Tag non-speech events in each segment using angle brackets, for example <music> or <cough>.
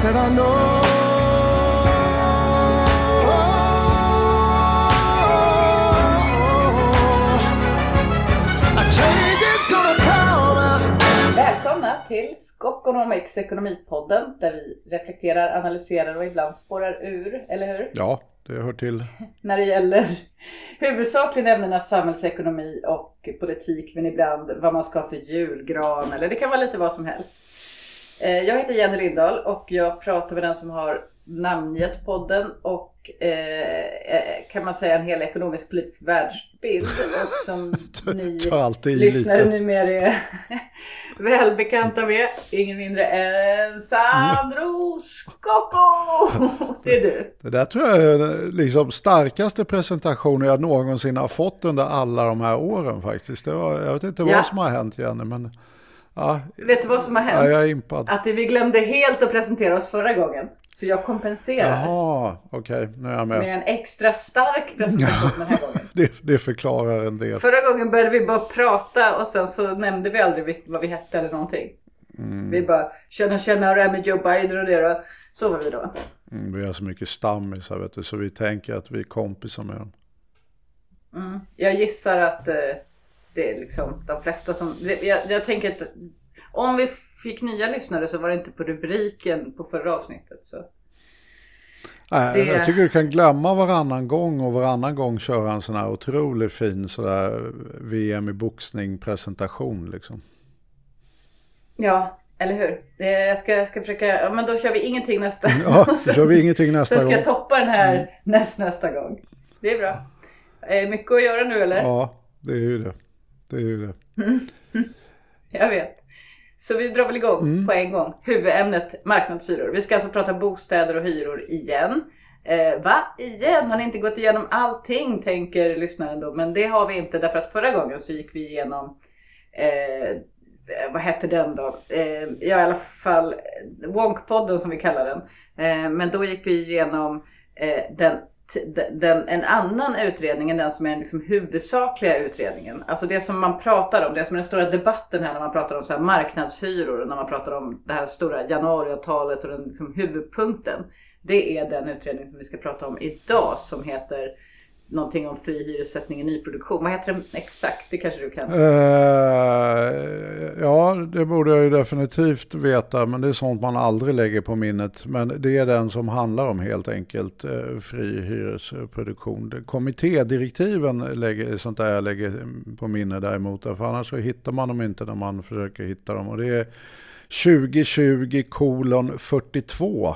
said I know. Välkomna till Skokonomics ekonomipodden där vi reflekterar, analyserar och ibland spårar ur, eller hur? Ja, det hör till. <laughs> När det gäller huvudsakligen ämnena samhällsekonomi och politik men ibland vad man ska ha för julgran eller det kan vara lite vad som helst. Eh, Jag heter Jenny Lindahl och jag pratar med den som har namngett podden och eh, eh, kan man säga en hel ekonomisk politisk världsbild och som <laughs> ni lyssnare numera är <laughs> välbekanta med. Ingen mindre än Sandro Scocco! <laughs> Det är du. Det där tror jag är den liksom starkaste presentationen jag någonsin har fått under alla de här åren faktiskt. Var, jag vet inte Ja. vad som har hänt Jenny, men ja, Vet du vad som har hänt? ja, jag är impad. Att vi glömde helt att presentera oss förra gången. Så jag kompenserar Jaha, okej, nu är jag med med. en extra stark presentation den här gången. <laughs> Det, det förklarar en del. Förra gången började vi bara prata och sen så nämnde vi aldrig vad vi hette eller någonting. Mm. Vi bara hur är det med Joe Biden och det då. Så var vi då. Mm, vi har så mycket stammisar vet du, så vi tänker att vi är kompisar med dem. Mm. Jag gissar att eh, det är liksom de flesta som... Det, jag, jag tänker att om vi fick nya lyssnare så var det inte på rubriken på förra avsnittet. Så. Nej, Det- Jag tycker du kan glömma varannan gång och varannan gång köra en sån här otroligt fin sådär VM i boxning presentation liksom. Ja, eller hur? Eh, Jag ska, jag ska försöka... Ja, men då kör vi ingenting nästa <laughs> Ja, då kör vi ingenting nästa <laughs> Sen ska gång. jag toppa den här näst, nästa gång. Det är bra. Eh, mycket att göra nu eller? Ja, det är ju det. Det är ju det. <laughs> Jag vet. Så vi drar väl igång Mm. på en gång. Huvudämnet marknadshyror. Vi ska alltså prata bostäder och hyror igen. Eh, va? Igen? Har ni inte gått igenom allting tänker lyssnaren då. Men det har vi inte därför att förra gången så gick vi igenom eh, vad hette den då? Eh, ja i alla fall Wonkpodden som vi kallar den. Eh, men då gick vi igenom eh, den, den, en annan utredning än den som är den liksom huvudsakliga utredningen. Alltså det som man pratar om, det som är den stora debatten här när man pratar om så här marknadshyror och när man pratar om det här stora januariavtalet och den liksom huvudpunkten. Det är den utredning som vi ska prata om idag som heter någonting om fri hyressättning i nyproduktion. Vad heter den exakt? Det kanske du kan? Uh, ja, det borde jag ju definitivt veta, men det är sånt man aldrig lägger på minnet. Men det är den som handlar om helt enkelt eh, fri hyresproduktion. Kommittédirektiven lägger, sånt där jag lägger på minne däremot, för annars så hittar man dem inte när man försöker hitta dem. Och det är 2020 kolon 42.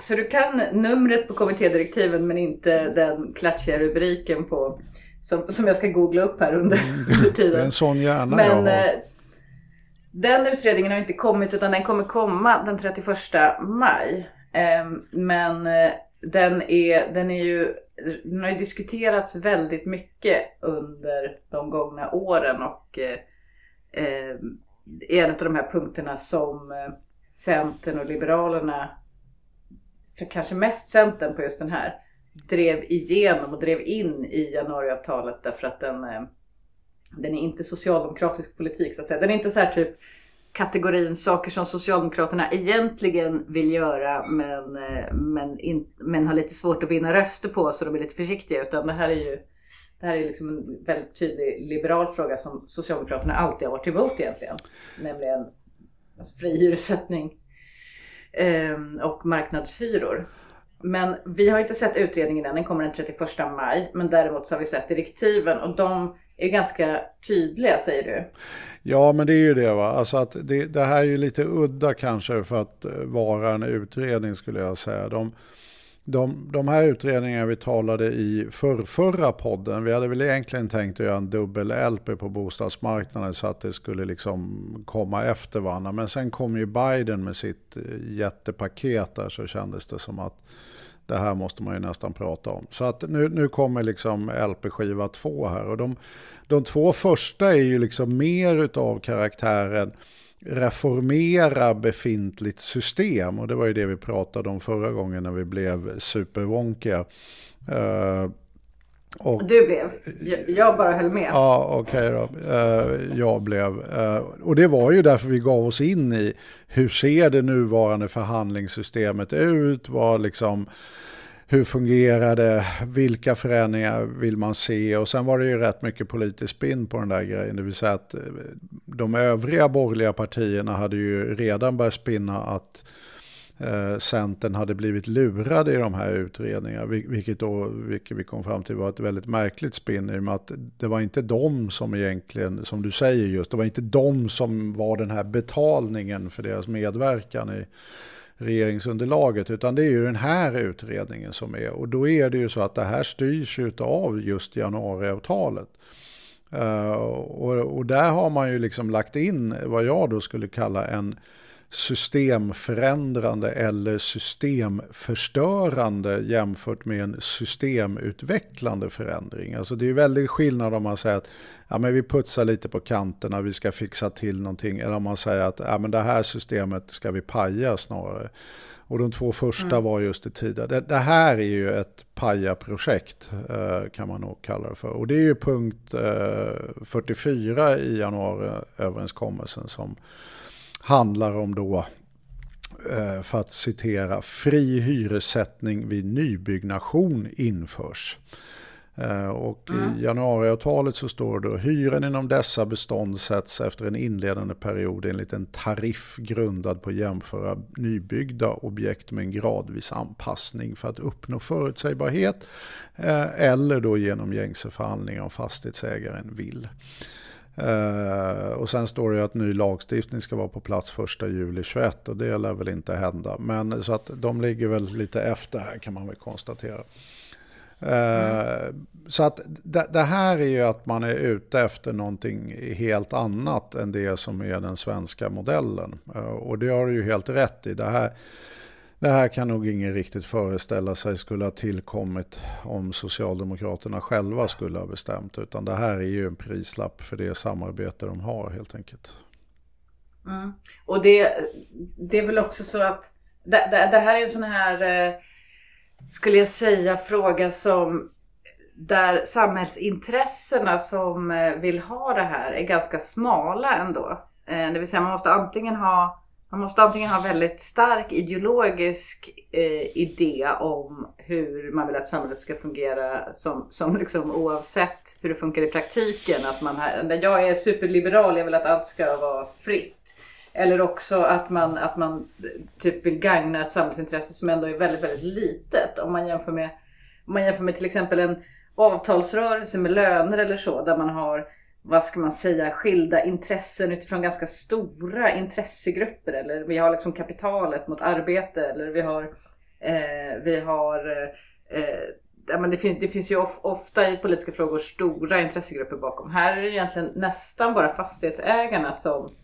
Så du kan numret på kommittédirektiven men inte den klatschiga rubriken på som, som jag ska googla upp här under, <laughs> under Det är tiden. en sån hjärna jag Men har. eh, den utredningen har inte kommit utan den kommer komma den 31 maj. Eh, men eh, den är, den är ju, den har ju diskuterats väldigt mycket under de gångna åren och eh, eh, en av de här punkterna som Centern och Liberalerna, för kanske mest Centern på just den här, drev igenom och drev in i januariavtalet därför att den eh, den är inte socialdemokratisk politik så att säga. Den är inte så här typ kategorin saker som Socialdemokraterna egentligen vill göra men, eh, men, in, men har lite svårt att vinna röster på så de är lite försiktiga. Utan det här är ju det här är liksom en väldigt tydlig liberal fråga som Socialdemokraterna alltid har varit emot egentligen. Nämligen alltså, fri hyressättning Ehm, och marknadshyror. Men vi har inte sett utredningen än, den kommer den 31 maj. Men däremot så har vi sett direktiven och de är ganska tydliga säger du. Ja, men det är ju det va. Alltså att det, det här är ju lite udda kanske för att eh, vara en utredning skulle jag säga. De, de, de här utredningarna vi talade i för, förra podden, vi hade väl egentligen tänkt att göra en dubbel-LP på bostadsmarknaden så att det skulle liksom komma efter varandra. Men sen kom ju Biden med sitt eh, jättepaket där så kändes det som att det här måste man ju nästan prata om. Så att nu, nu kommer liksom LP-skiva två. här. Och de, de två första är ju liksom mer utav karaktären reformera befintligt system. Och det var ju det vi pratade om förra gången när vi blev supervonkiga. Uh, Och, Du blev. Jag, bara höll med. Ja, okej då. Eh, jag blev. Eh, och det var ju därför vi gav oss in i hur ser det nuvarande förhandlingssystemet ut? Vad liksom, hur fungerar det? Vilka förändringar vill man se? Och sen var det ju rätt mycket politisk spinn på den där grejen. Det vill säga att eh, de övriga borgerliga partierna hade ju redan börjat spinna att eh, Centern hade blivit lurade i de här utredningarna. Vilket, då, vilket vi kom fram till var ett väldigt märkligt spinn i och med att det var inte de som egentligen, som du säger just, det var inte de som var den här betalningen för deras medverkan i regeringsunderlaget utan det är ju den här utredningen som är och då är det ju så att det här styrs av just januariavtalet. Uh, och, och, där har man ju liksom lagt in vad jag då skulle kalla en systemförändrande eller systemförstörande jämfört med en systemutvecklande förändring. Alltså det är väldigt skillnad om man säger att ja, men vi putsar lite på kanterna, vi ska fixa till någonting. Eller om man säger att ja, men det här systemet ska vi paja snarare. Och de två första mm. var just i tiden. Det, det, här är ju ett paja-projekt eh, kan man nog kalla det för. Och det är ju punkt eh, 44 i januariöverenskommelsen som handlar om då, eh, för att citera, fri hyressättning vid nybyggnation införs. Eh, och mm. i januariavtalet så står det hyran inom dessa bestånd sätts efter en inledande period enligt en tariff grundad på jämföra nybyggda objekt med en gradvis anpassning för att uppnå förutsägbarhet eh, eller då genom gängse förhandlingar om fastighetsägaren vill. Uh, och sen står det ju att ny lagstiftning ska vara på plats 1 juli 21 och det lär väl inte hända. Men så att de ligger väl lite efter här kan man väl konstatera. Uh, mm. Så att det, det, här är ju att man är ute efter någonting helt annat än det som är den svenska modellen. Uh, och det har du ju helt rätt i. Det här det här kan nog ingen riktigt föreställa sig skulle ha tillkommit om Socialdemokraterna själva skulle ha bestämt. Utan det här är ju en prislapp för det samarbete de har helt enkelt. Mm. Och det, det är väl också så att det, det, det här är en sån här, eh, skulle jag säga, fråga som där samhällsintressena som eh, vill ha det här är ganska smala ändå. Eh, det vill säga man måste antingen ha man måste antingen ha väldigt stark ideologisk eh, idé om hur man vill att samhället ska fungera som, som liksom oavsett hur det funkar i praktiken. Att man här, jag är superliberal, jag vill att allt ska vara fritt. Eller också att man, att man eh, typ vill gagna ett samhällsintresse som ändå är väldigt, väldigt litet. Om man jämför med, om man jämför med till exempel en avtalsrörelse med löner eller så där man har vad ska man säga, skilda intressen utifrån ganska stora intressegrupper. Eller vi har liksom kapitalet mot arbete eller vi har, eh, vi har eh, eh, ja, men det, finns, det finns ju of, ofta i politiska frågor stora intressegrupper bakom. Här är det egentligen nästan bara fastighetsägarna som,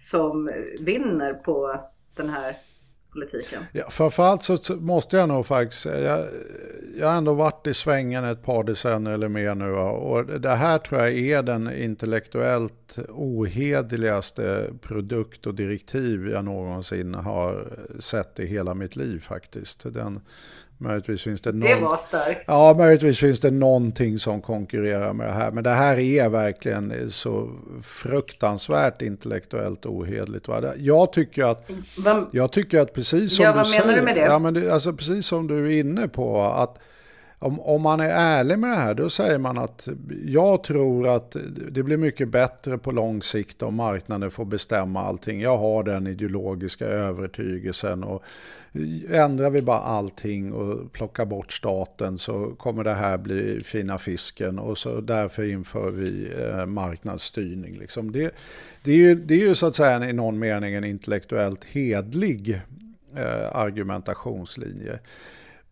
som vinner på den här politiken. Ja, framförallt så måste jag nog faktiskt, jag, jag har ändå varit i svängen ett par decennier eller mer nu och det här tror jag är den intellektuellt ohederligaste produkt och direktiv jag någonsin har sett i hela mitt liv faktiskt. Den, Möjligtvis finns det, någon... det var starkt. Ja, möjligtvis finns det någonting som konkurrerar med det här. Men det här är verkligen så fruktansvärt intellektuellt ohederligt. Va? Jag tycker att, vad... jag tycker att precis som ja, du vad säger. Menar du med det? Ja, men det, alltså precis som du är inne på. att om, om man är ärlig med det här, då säger man att jag tror att det blir mycket bättre på lång sikt om marknaden får bestämma allting. Jag har den ideologiska övertygelsen och ändrar vi bara allting och plockar bort staten så kommer det här bli fina fisken och så därför inför vi eh, marknadsstyrning. Liksom. Det, det, är ju, det är ju så att säga i någon mening en intellektuellt hedlig eh, argumentationslinje.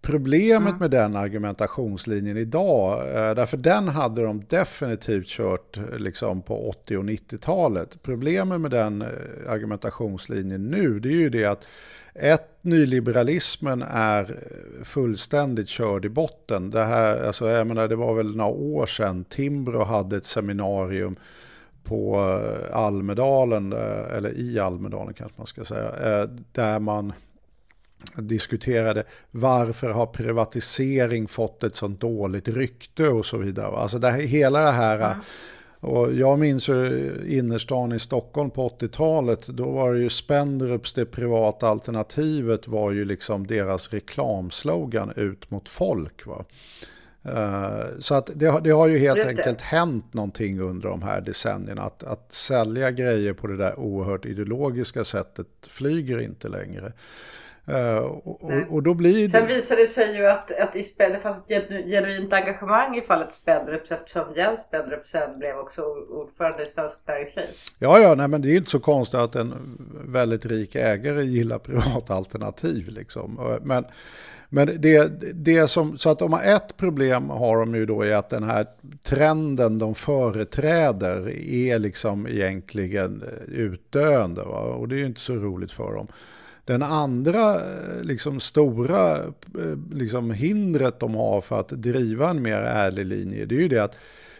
Problemet mm. med den argumentationslinjen idag, eh, därför den hade de definitivt kört eh, liksom på 80 och 90-talet. Problemet med den eh, argumentationslinjen nu, det är ju det att ett, nyliberalismen är fullständigt körd i botten. Det, här, alltså, jag menar, det var väl några år sedan Timbro hade ett seminarium på Almedalen, eller i Almedalen kanske man ska säga, där man diskuterade varför har privatisering fått ett sånt dåligt rykte och så vidare. Alltså det, hela det här mm. Och jag minns ju innerstan i Stockholm på 80-talet. Då var det ju Spendrups, det privata alternativet, var ju liksom deras reklamslogan ut mot folk. Va? Uh, så att det, det, har ju helt enkelt hänt någonting under de här decennierna. Att, att sälja grejer på det där oerhört ideologiska sättet flyger inte längre. Uh, och, och, då blir det... Sen visade det sig ju att, att i Sped, det fanns ett genuint engagemang i fallet Spendrups eftersom Jens Spendrup sen blev också ordförande i Svenskt Näringsliv. Ja, ja, nej, men det är inte så konstigt att en väldigt rik ägare gillar privata alternativ. Liksom. Men, men det, det som, så att de har ett problem har de ju då är att den här trenden de företräder är liksom egentligen utdöende. Va? Och det är ju inte så roligt för dem. Den andra eh, liksom, stora eh, liksom, hindret de har för att driva en mer ärlig linje, det är ju det att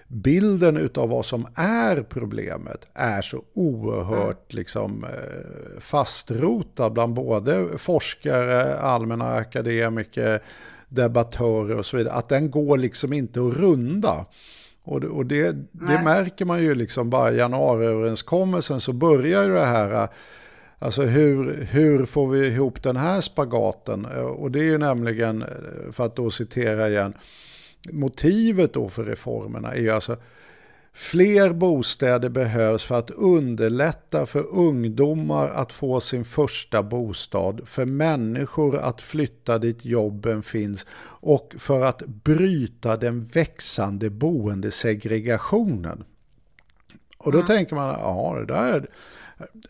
bilden av vad som är problemet är så oerhört mm. liksom, eh, fastrotad bland både forskare, allmänna akademiker, debattörer och så vidare. Att den går liksom inte att runda. Och det, och det, det märker man ju liksom bara i januariöverenskommelsen så börjar ju det här Alltså hur, hur får vi ihop den här spagaten? Och det är ju nämligen, för att då citera igen, motivet då för reformerna är ju alltså Fler bostäder behövs för att underlätta för ungdomar att få sin första bostad, för människor att flytta dit jobben finns och för att bryta den växande boendesegregationen. Och då mm. tänker man, ja det där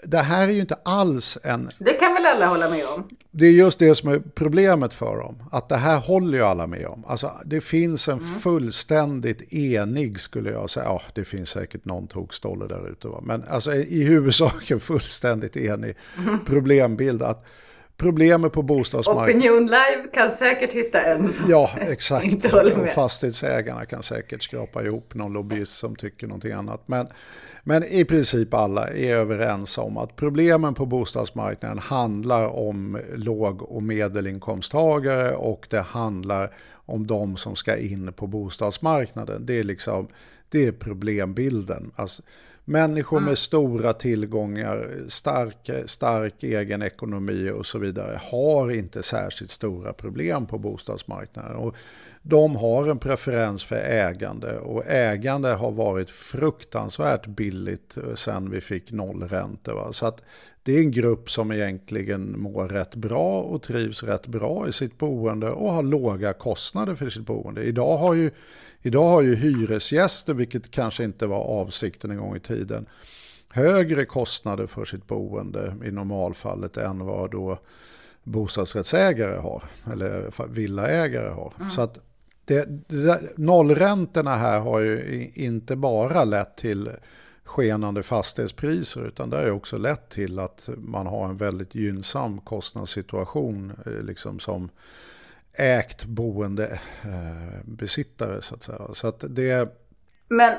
det här är ju inte alls en... Det kan väl alla hålla med om? Det är just det som är problemet för dem. Att det här håller ju alla med om. Alltså det finns en mm. fullständigt enig, skulle jag säga. Ja, det finns säkert någon tokstolle där ute. Men alltså i huvudsak en fullständigt enig mm. problembild. att Problemet på bostadsmarknaden. Opinion Live kan säkert hitta en som Ja, <laughs> exakt. inte håller med. Och fastighetsägarna kan säkert skrapa ihop någon lobbyist som tycker någonting annat. Men, men i princip alla är överens om att problemen på bostadsmarknaden handlar om låg och medelinkomsttagare och det handlar om de som ska in på bostadsmarknaden. Det är liksom det är problembilden. Alltså, Människor med stora tillgångar, stark, stark egen ekonomi och så vidare har inte särskilt stora problem på bostadsmarknaden. Och de har en preferens för ägande och ägande har varit fruktansvärt billigt eh, sen vi fick nollräntor. Va? Så att det är en grupp som egentligen mår rätt bra och trivs rätt bra i sitt boende och har låga kostnader för sitt boende. Idag har ju Idag har ju hyresgäster, vilket kanske inte var avsikten en gång i tiden, högre kostnader för sitt boende i normalfallet än vad då bostadsrättsägare har, eller villaägare har. Mm. Så att det, det nollräntorna här har ju inte bara lett till skenande fastighetspriser utan det har också lett till att man har en väldigt gynnsam kostnadssituation eh, liksom som ägt boende eh, besittare så att säga. Så att det... Men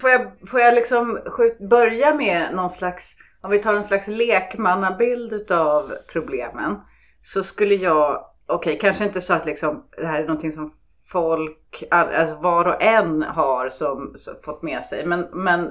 får jag, får jag liksom börja med någon slags, om vi tar en slags lekmannabild av problemen. Så skulle jag, okej okay, kanske inte så att liksom det här är någonting som folk, alltså var och en har som, som fått med sig. Men, men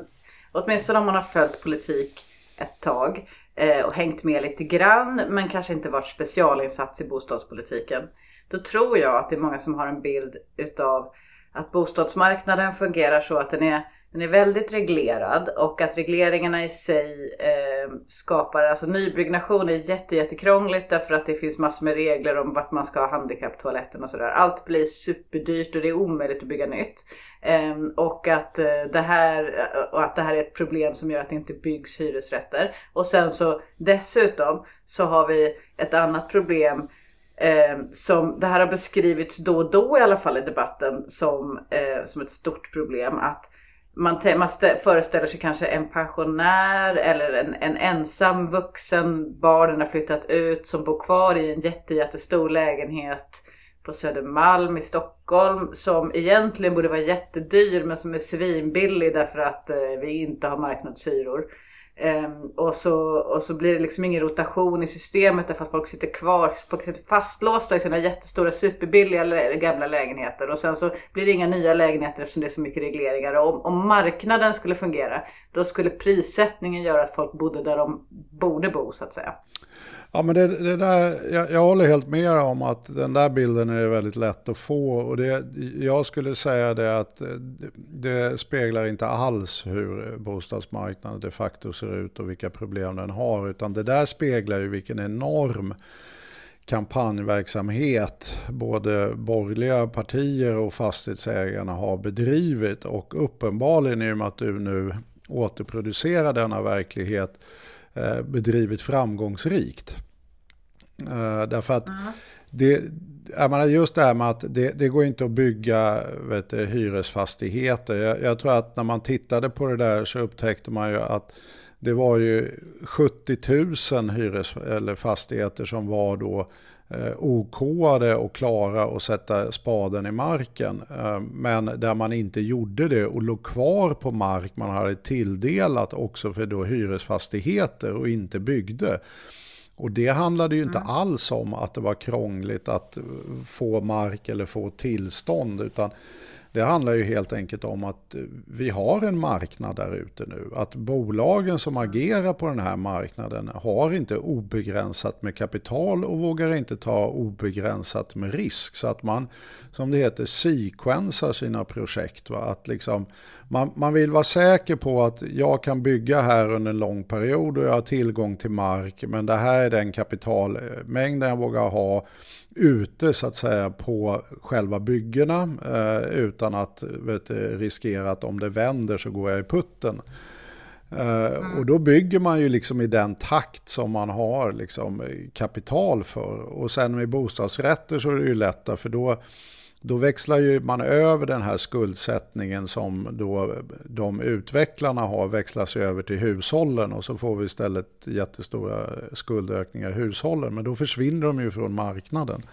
åtminstone om man har följt politik ett tag eh, och hängt med lite grann men kanske inte varit specialinsats i bostadspolitiken. Då tror jag att det är många som har en bild utav att bostadsmarknaden fungerar så att den är, den är väldigt reglerad och att regleringarna i sig eh, skapar, alltså nybyggnation är jätte, jättekrångligt därför att det finns massor med regler om vart man ska ha handikapptoaletten och sådär. Allt blir superdyrt och det är omöjligt att bygga nytt. Ehm, och, att, eh, det här, eh, och att det här är ett problem som gör att det inte byggs hyresrätter. Och sen så dessutom så har vi ett annat problem Eh, som det här har beskrivits då och då i alla fall i debatten som, eh, som ett stort problem. Att man, man föreställer sig kanske en pensionär eller en, en ensam vuxen, barnen har flyttat ut, som bor kvar i en jätte, jättestor lägenhet på Södermalm i Stockholm som egentligen borde vara jättedyr men som är svinbillig därför att eh, vi inte har marknadshyror. Ehm, och, så, och så blir det liksom ingen rotation i systemet därför att folk sitter kvar, folk sitter fastlåsta i sina jättestora superbilliga lä- gamla lägenheter och sen så blir det inga nya lägenheter eftersom det är så mycket regleringar. Och om, om marknaden skulle fungera då skulle prissättningen göra att folk bodde där de borde bo så att säga. Ja, men det, det där, jag, jag håller helt med om att den där bilden är väldigt lätt att få. Och det, jag skulle säga det att det, det speglar inte alls hur bostadsmarknaden de facto ser ut och vilka problem den har. Utan det där speglar ju vilken enorm kampanjverksamhet både borgerliga partier och fastighetsägarna har bedrivit. Och uppenbarligen i och med att du nu återproducerar denna verklighet bedrivit framgångsrikt. Eh, därför att mm. det, jag menar just det här med att det, det går inte att bygga vet hyresfastigheter. Jag, jag, tror att när man tittade på det där så upptäckte man ju att det var ju 70 000 hyres eller fastigheter som var då eh, okåade och klara att sätta spaden i marken. Eh, men där man inte gjorde det och låg kvar på mark man hade tilldelat också för då hyresfastigheter och inte byggde. Och det handlade ju inte mm. alls om att det var krångligt att få mark eller få tillstånd. utan det handlar ju helt enkelt om att eh, vi har en marknad där ute nu. Att bolagen som agerar på den här marknaden har inte obegränsat med kapital och vågar inte ta obegränsat med risk. Så att man, som det heter, sequensar sina projekt. Va? Att liksom, man, man vill vara säker på att jag kan bygga här under en lång period och jag har tillgång till mark. Men det här är den kapitalmängden jag vågar ha ute så att säga på själva byggena eh, utan att vet, riskera att om det vänder så går jag i putten. Eh, mm. Och då bygger man ju liksom i den takt som man har liksom kapital för. Och sen med bostadsrätter så är det ju lättare för då då växlar man över den här skuldsättningen som då de utvecklarna har växlas över till hushållen och så får vi istället jättestora skuldökningar i hushållen. Men då försvinner de ju från marknaden.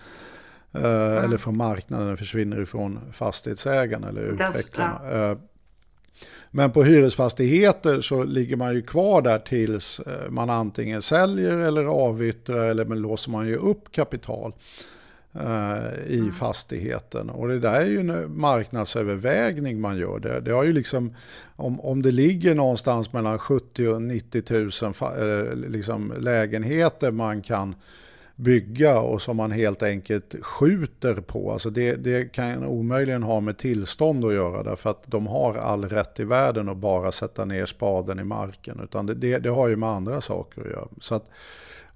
Mm. Eller från marknaden försvinner ifrån fastighetsägarna eller utvecklarna. Eh, men på hyresfastigheter så ligger man ju kvar där tills eh, man antingen säljer eller avyttrar eller låser man ju upp kapital. Eh, i mm. fastigheten. Och det där är ju en marknadsövervägning man gör. Det, det har ju liksom, om, om det ligger någonstans mellan 70 och 90 000 äh, liksom lägenheter man kan bygga och som man helt enkelt skjuter på. Alltså det, det kan omöjligen ha med tillstånd att göra därför att de har all rätt i världen att bara sätta ner spaden i marken. Utan det, det, det har ju med andra saker att göra. Så att,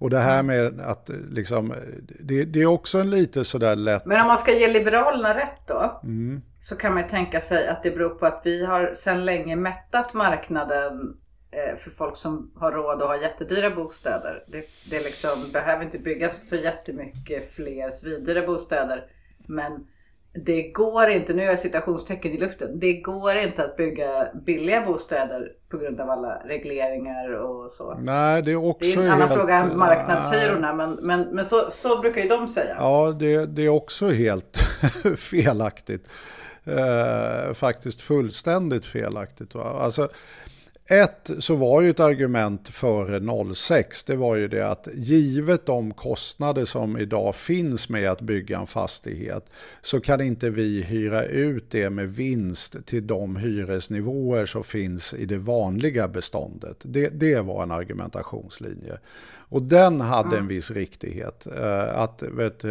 och det här med att liksom, det, det, är också en lite sådär lätt... Men om man ska ge Liberalerna rätt då. Mm. Så kan man tänka sig att det beror på att vi har sedan länge mättat marknaden eh, för folk som har råd att ha jättedyra bostäder. Det, det liksom, behöver inte byggas så jättemycket fler svidare bostäder. Men det går inte, nu är jag citationstecken i luften, det går inte att bygga billiga bostäder på grund av alla regleringar och så. Nej, det är också Det är en annan helt, fråga än marknadshyrorna, men, men, men så, så brukar ju de säga. Ja, det, det är också helt <laughs> felaktigt. Eh, faktiskt fullständigt felaktigt. Va? Alltså, ett så var ju ett argument före 06, det var ju det att givet de kostnader som idag finns med att bygga en fastighet så kan inte vi hyra ut det med vinst till de hyresnivåer som finns i det vanliga beståndet. Det, det var en argumentationslinje. Och den hade en viss riktighet. Eh, att vet,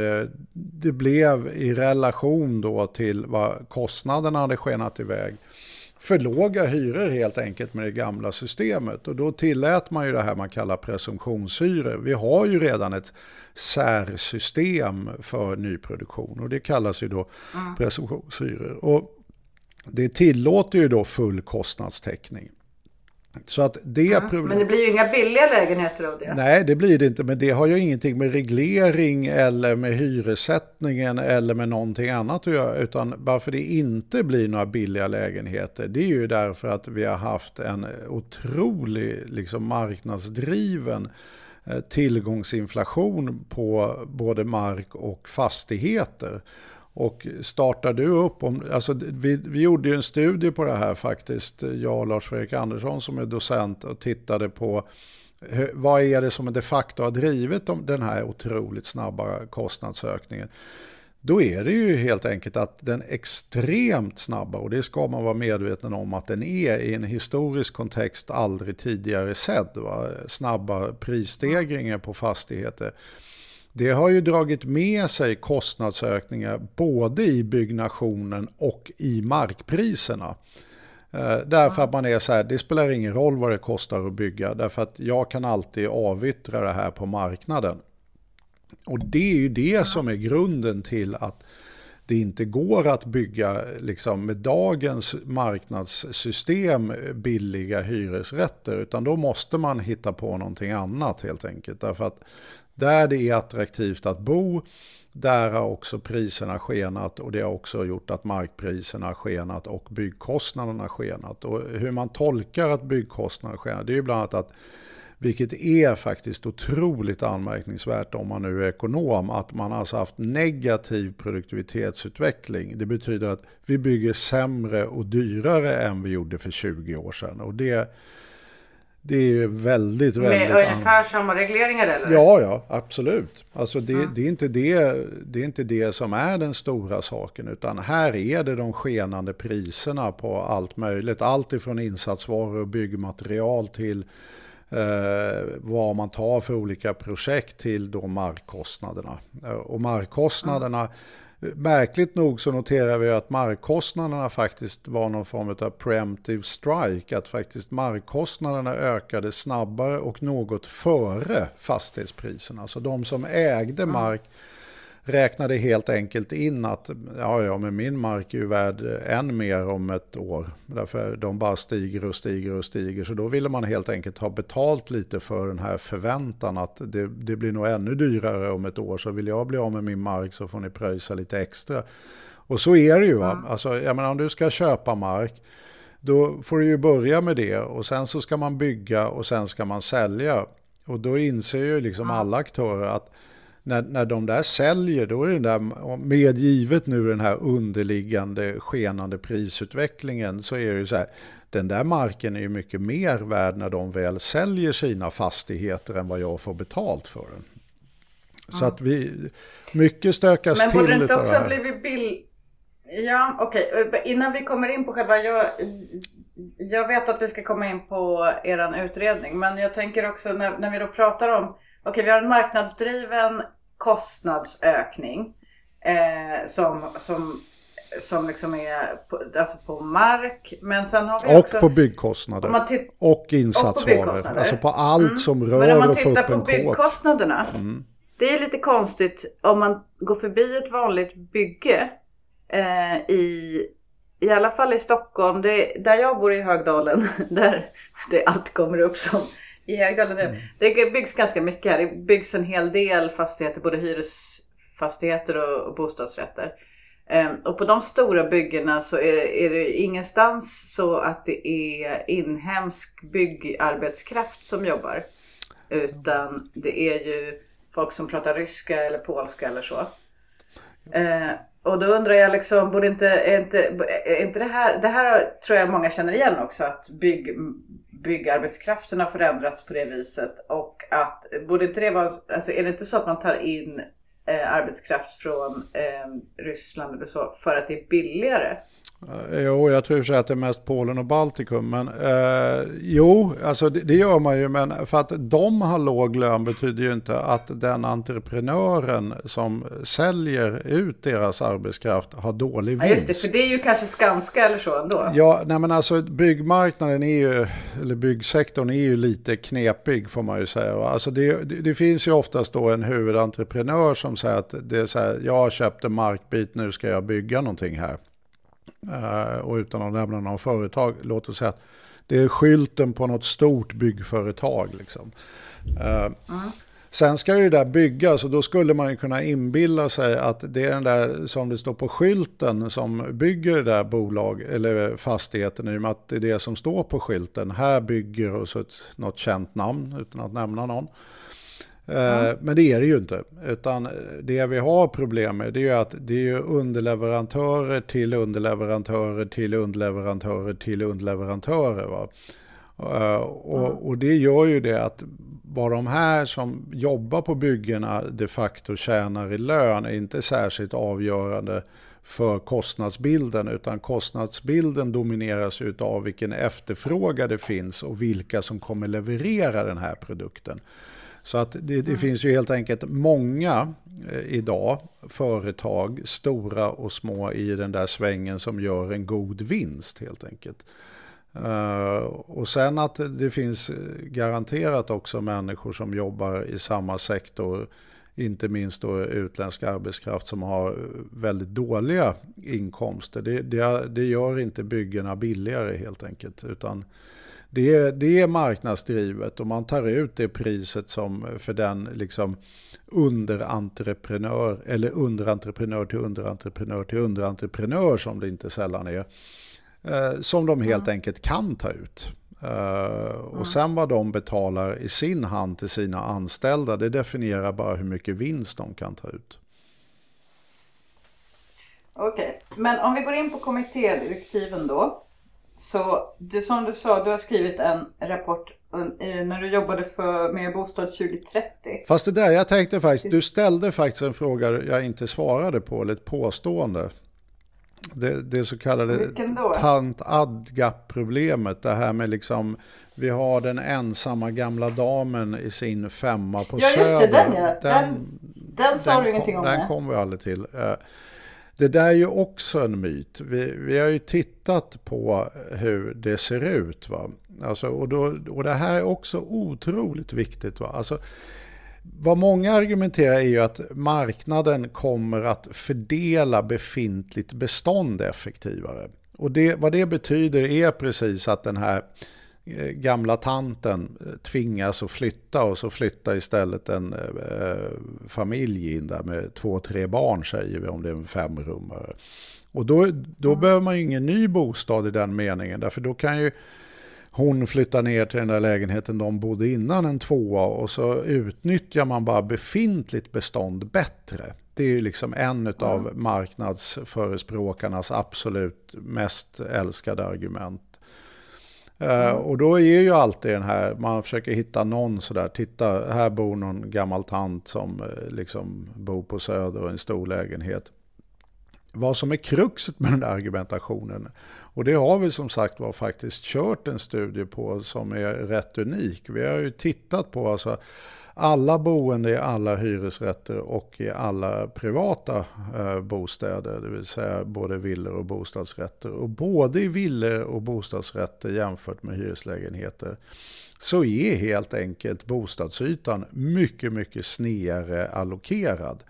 det blev i relation då till vad kostnaderna hade skenat iväg för låga hyror helt enkelt med det gamla systemet. Och då tillät man ju det här man kallar presumtionshyror. Vi har ju redan ett särsystem för nyproduktion och det kallas ju då mm. presumtionshyror. Och det tillåter ju då full kostnadstäckning. Så att det mm, problem... Men det blir ju inga billiga lägenheter av det. Nej, det blir det inte. Men det har ju ingenting med reglering eller med hyressättningen eller med någonting annat att göra. Utan varför det inte blir några billiga lägenheter, det är ju därför att vi har haft en otrolig liksom, marknadsdriven eh, tillgångsinflation på både mark och fastigheter. Och startar du upp, om, alltså vi, vi gjorde ju en studie på det här faktiskt, jag och Lars-Fredrik Andersson som är docent och tittade på hur, vad är det som de facto har drivit den här otroligt snabba kostnadsökningen. Då är det ju helt enkelt att den extremt snabba, och det ska man vara medveten om att den är i en historisk kontext aldrig tidigare sedd, va? snabba prisstegringar på fastigheter. Det har ju dragit med sig kostnadsökningar både i byggnationen och i markpriserna. Eh, därför att man är så här, det spelar ingen roll vad det kostar att bygga, därför att jag kan alltid avyttra det här på marknaden. Och det är ju det som är grunden till att det inte går att bygga liksom, med dagens marknadssystem billiga hyresrätter. Utan då måste man hitta på någonting annat helt enkelt. Därför att där det är attraktivt att bo, där har också priserna skenat och det har också gjort att markpriserna har skenat och byggkostnaderna har skenat. Och hur man tolkar att byggkostnaderna skenat, det är ju bland annat att vilket är faktiskt otroligt anmärkningsvärt om man nu är ekonom, att man alltså haft negativ produktivitetsutveckling. Det betyder att vi bygger sämre och dyrare än vi gjorde för 20 år sedan. Och det, det är väldigt, väldigt... Med ungefär samma regleringar eller? Ja, ja, absolut. Alltså det, mm. det, är inte det, det är inte det som är den stora saken, utan här är det de skenande priserna på allt möjligt. Allt ifrån insatsvaror och byggmaterial till eh, vad man tar för olika projekt till då markkostnaderna. Eh, och markkostnaderna, mm. Märkligt nog så noterar vi att markkostnaderna faktiskt var någon form av preemptive strike, att faktiskt markkostnaderna ökade snabbare och något före fastighetspriserna. Så de som ägde mark räknade helt enkelt in att ja, ja, men min mark är ju värd än mer om ett år. Därför de bara stiger och stiger och stiger. Så då ville man helt enkelt ha betalt lite för den här förväntan att det, det blir nog ännu dyrare om ett år. Så vill jag bli av med min mark så får ni pröjsa lite extra. Och så är det ju. Va? Alltså, jag menar, om du ska köpa mark då får du ju börja med det och sen så ska man bygga och sen ska man sälja. Och då inser ju liksom alla aktörer att när, när de där säljer, då är det där, medgivet nu den här underliggande skenande prisutvecklingen, så är det ju så här, den där marken är ju mycket mer värd när de väl säljer sina fastigheter än vad jag får betalt för den. Så att vi, mycket stökas till. Men borde det inte också ha blivit bill... Ja, okej. Okay. Innan vi kommer in på själva... Jag, jag vet att vi ska komma in på er utredning, men jag tänker också när, när vi då pratar om Okej, vi har en marknadsdriven kostnadsökning eh, som, som, som liksom är på, alltså på mark. Men sen har vi och också, på byggkostnader. och insatsvaror. Och på alltså på allt mm. som rör. Men om man tittar på byggkostnaderna. Mm. Det är lite konstigt om man går förbi ett vanligt bygge eh, i i alla fall i Stockholm, det, där jag bor i Högdalen, <laughs> där det allt kommer upp som i Högdalen. Mm. Det byggs ganska mycket här. Det byggs en hel del fastigheter, både hyresfastigheter och, och bostadsrätter. Um, och på de stora byggena så är, är, det ingenstans så att det är inhemsk byggarbetskraft som jobbar. Utan det är ju folk som pratar ryska eller polska eller så. Uh, och då undrar jag liksom, borde inte, är inte, är inte det här, det här tror jag många känner igen också, att bygg, byggarbetskraften har förändrats på det viset och att borde inte det vara, alltså är det inte så att man tar in eh, arbetskraft från eh, Ryssland eller så för att det är billigare? Eh, jo, jag tror så att det är mest Polen och Baltikum. Men eh, jo, alltså det, det, gör man ju. Men för att de har låg lön betyder ju inte att den entreprenören som säljer ut deras arbetskraft har dålig vinst. Ja, just det, för det är ju kanske Skanska eller så ändå. Ja, nej men alltså byggmarknaden är ju, eller byggsektorn är ju lite knepig får man ju säga. Alltså det, det, det finns ju oftast då en huvudentreprenör som säger att det är så här, jag har köpt en markbit, nu ska jag bygga någonting här. Eh, och utan att nämna någon företag, låt oss säga att det är skylten på något stort byggföretag. Liksom. Mm. Sen ska ju det där byggas och då skulle man ju kunna inbilla sig att det är den där som det står på skylten som bygger det där bolag eller fastigheten i och med att det är det som står på skylten. Här bygger och så ett, något känt namn utan att nämna någon. Eh, Men det är det ju inte. Utan det vi har problem med det är att det är underleverantörer till underleverantörer till underleverantörer till underleverantörer. Va? Eh, Och, och det gör ju det att vad de här som jobbar på byggena de facto tjänar i lön är inte särskilt avgörande för kostnadsbilden utan kostnadsbilden domineras av vilken efterfrågan det finns och vilka som kommer leverera den här produkten. Så att det, det finns ju helt enkelt många eh, idag företag, stora och små i den där svängen som gör en god vinst helt enkelt. Uh, och sen att det finns garanterat också människor som jobbar i samma sektor, inte minst då utländsk arbetskraft som har väldigt dåliga inkomster. Det, det, det gör inte byggena billigare helt enkelt, utan det är, det är marknadsdrivet och man tar ut det priset som för den liksom underentreprenör eller underentreprenör till underentreprenör till underentreprenör som det inte sällan är. Eh, som de helt mm. enkelt kan ta ut. Uh, och mm. sen vad de betalar i sin hand till sina anställda, det definierar bara hur mycket vinst de kan ta ut. Okej, okay. men om vi går in på kommittédirektiven då. Så det som du sa, du har skrivit en rapport när du jobbade för, med Bostad 2030. Fast det där, jag tänkte faktiskt, du ställde faktiskt en fråga jag inte svarade på, eller ett påstående. Det, det så kallade tant adgap-problemet, det här med liksom, vi har den ensamma gamla damen i sin femma på ja, Söder. Ja, just det, den ja. Den, den, den sa du ingenting om. Den kommer vi aldrig till. Det där är ju också en myt. Vi, vi har ju tittat på hur det ser ut. Va? Alltså, och, då, och det här är också otroligt viktigt. Va? Alltså, vad många argumenterar är ju att marknaden kommer att fördela befintligt bestånd effektivare. Och det, vad det betyder är precis att den här Eh, gamla tanten eh, tvingas att flytta och så flyttar istället en eh, familj in där med två, tre barn säger vi om det är en femrummare. Och då, då mm. behöver man ju ingen ny bostad i den meningen därför då kan ju hon flytta ner till den där lägenheten de bodde innan en tvåa och så utnyttjar man bara befintligt bestånd bättre. Det är ju liksom en av marknadsförespråkarnas absolut mest älskade argument. Mm. och då är ju alltid den här, man försöker hitta någon sådär, titta här bor någon gammal tant som eh, liksom bor på Söder och en stor lägenhet. Vad som är kruxet med den där argumentationen, och det har vi som sagt var faktiskt kört en studie på som är rätt unik. Vi har ju tittat på alltså alla boende i alla hyresrätter och i alla privata eh, bostäder, det vill säga både villor och bostadsrätter. Och både i villor och bostadsrätter jämfört med hyreslägenheter så är helt enkelt bostadsytan mycket, mycket snedare allokerad.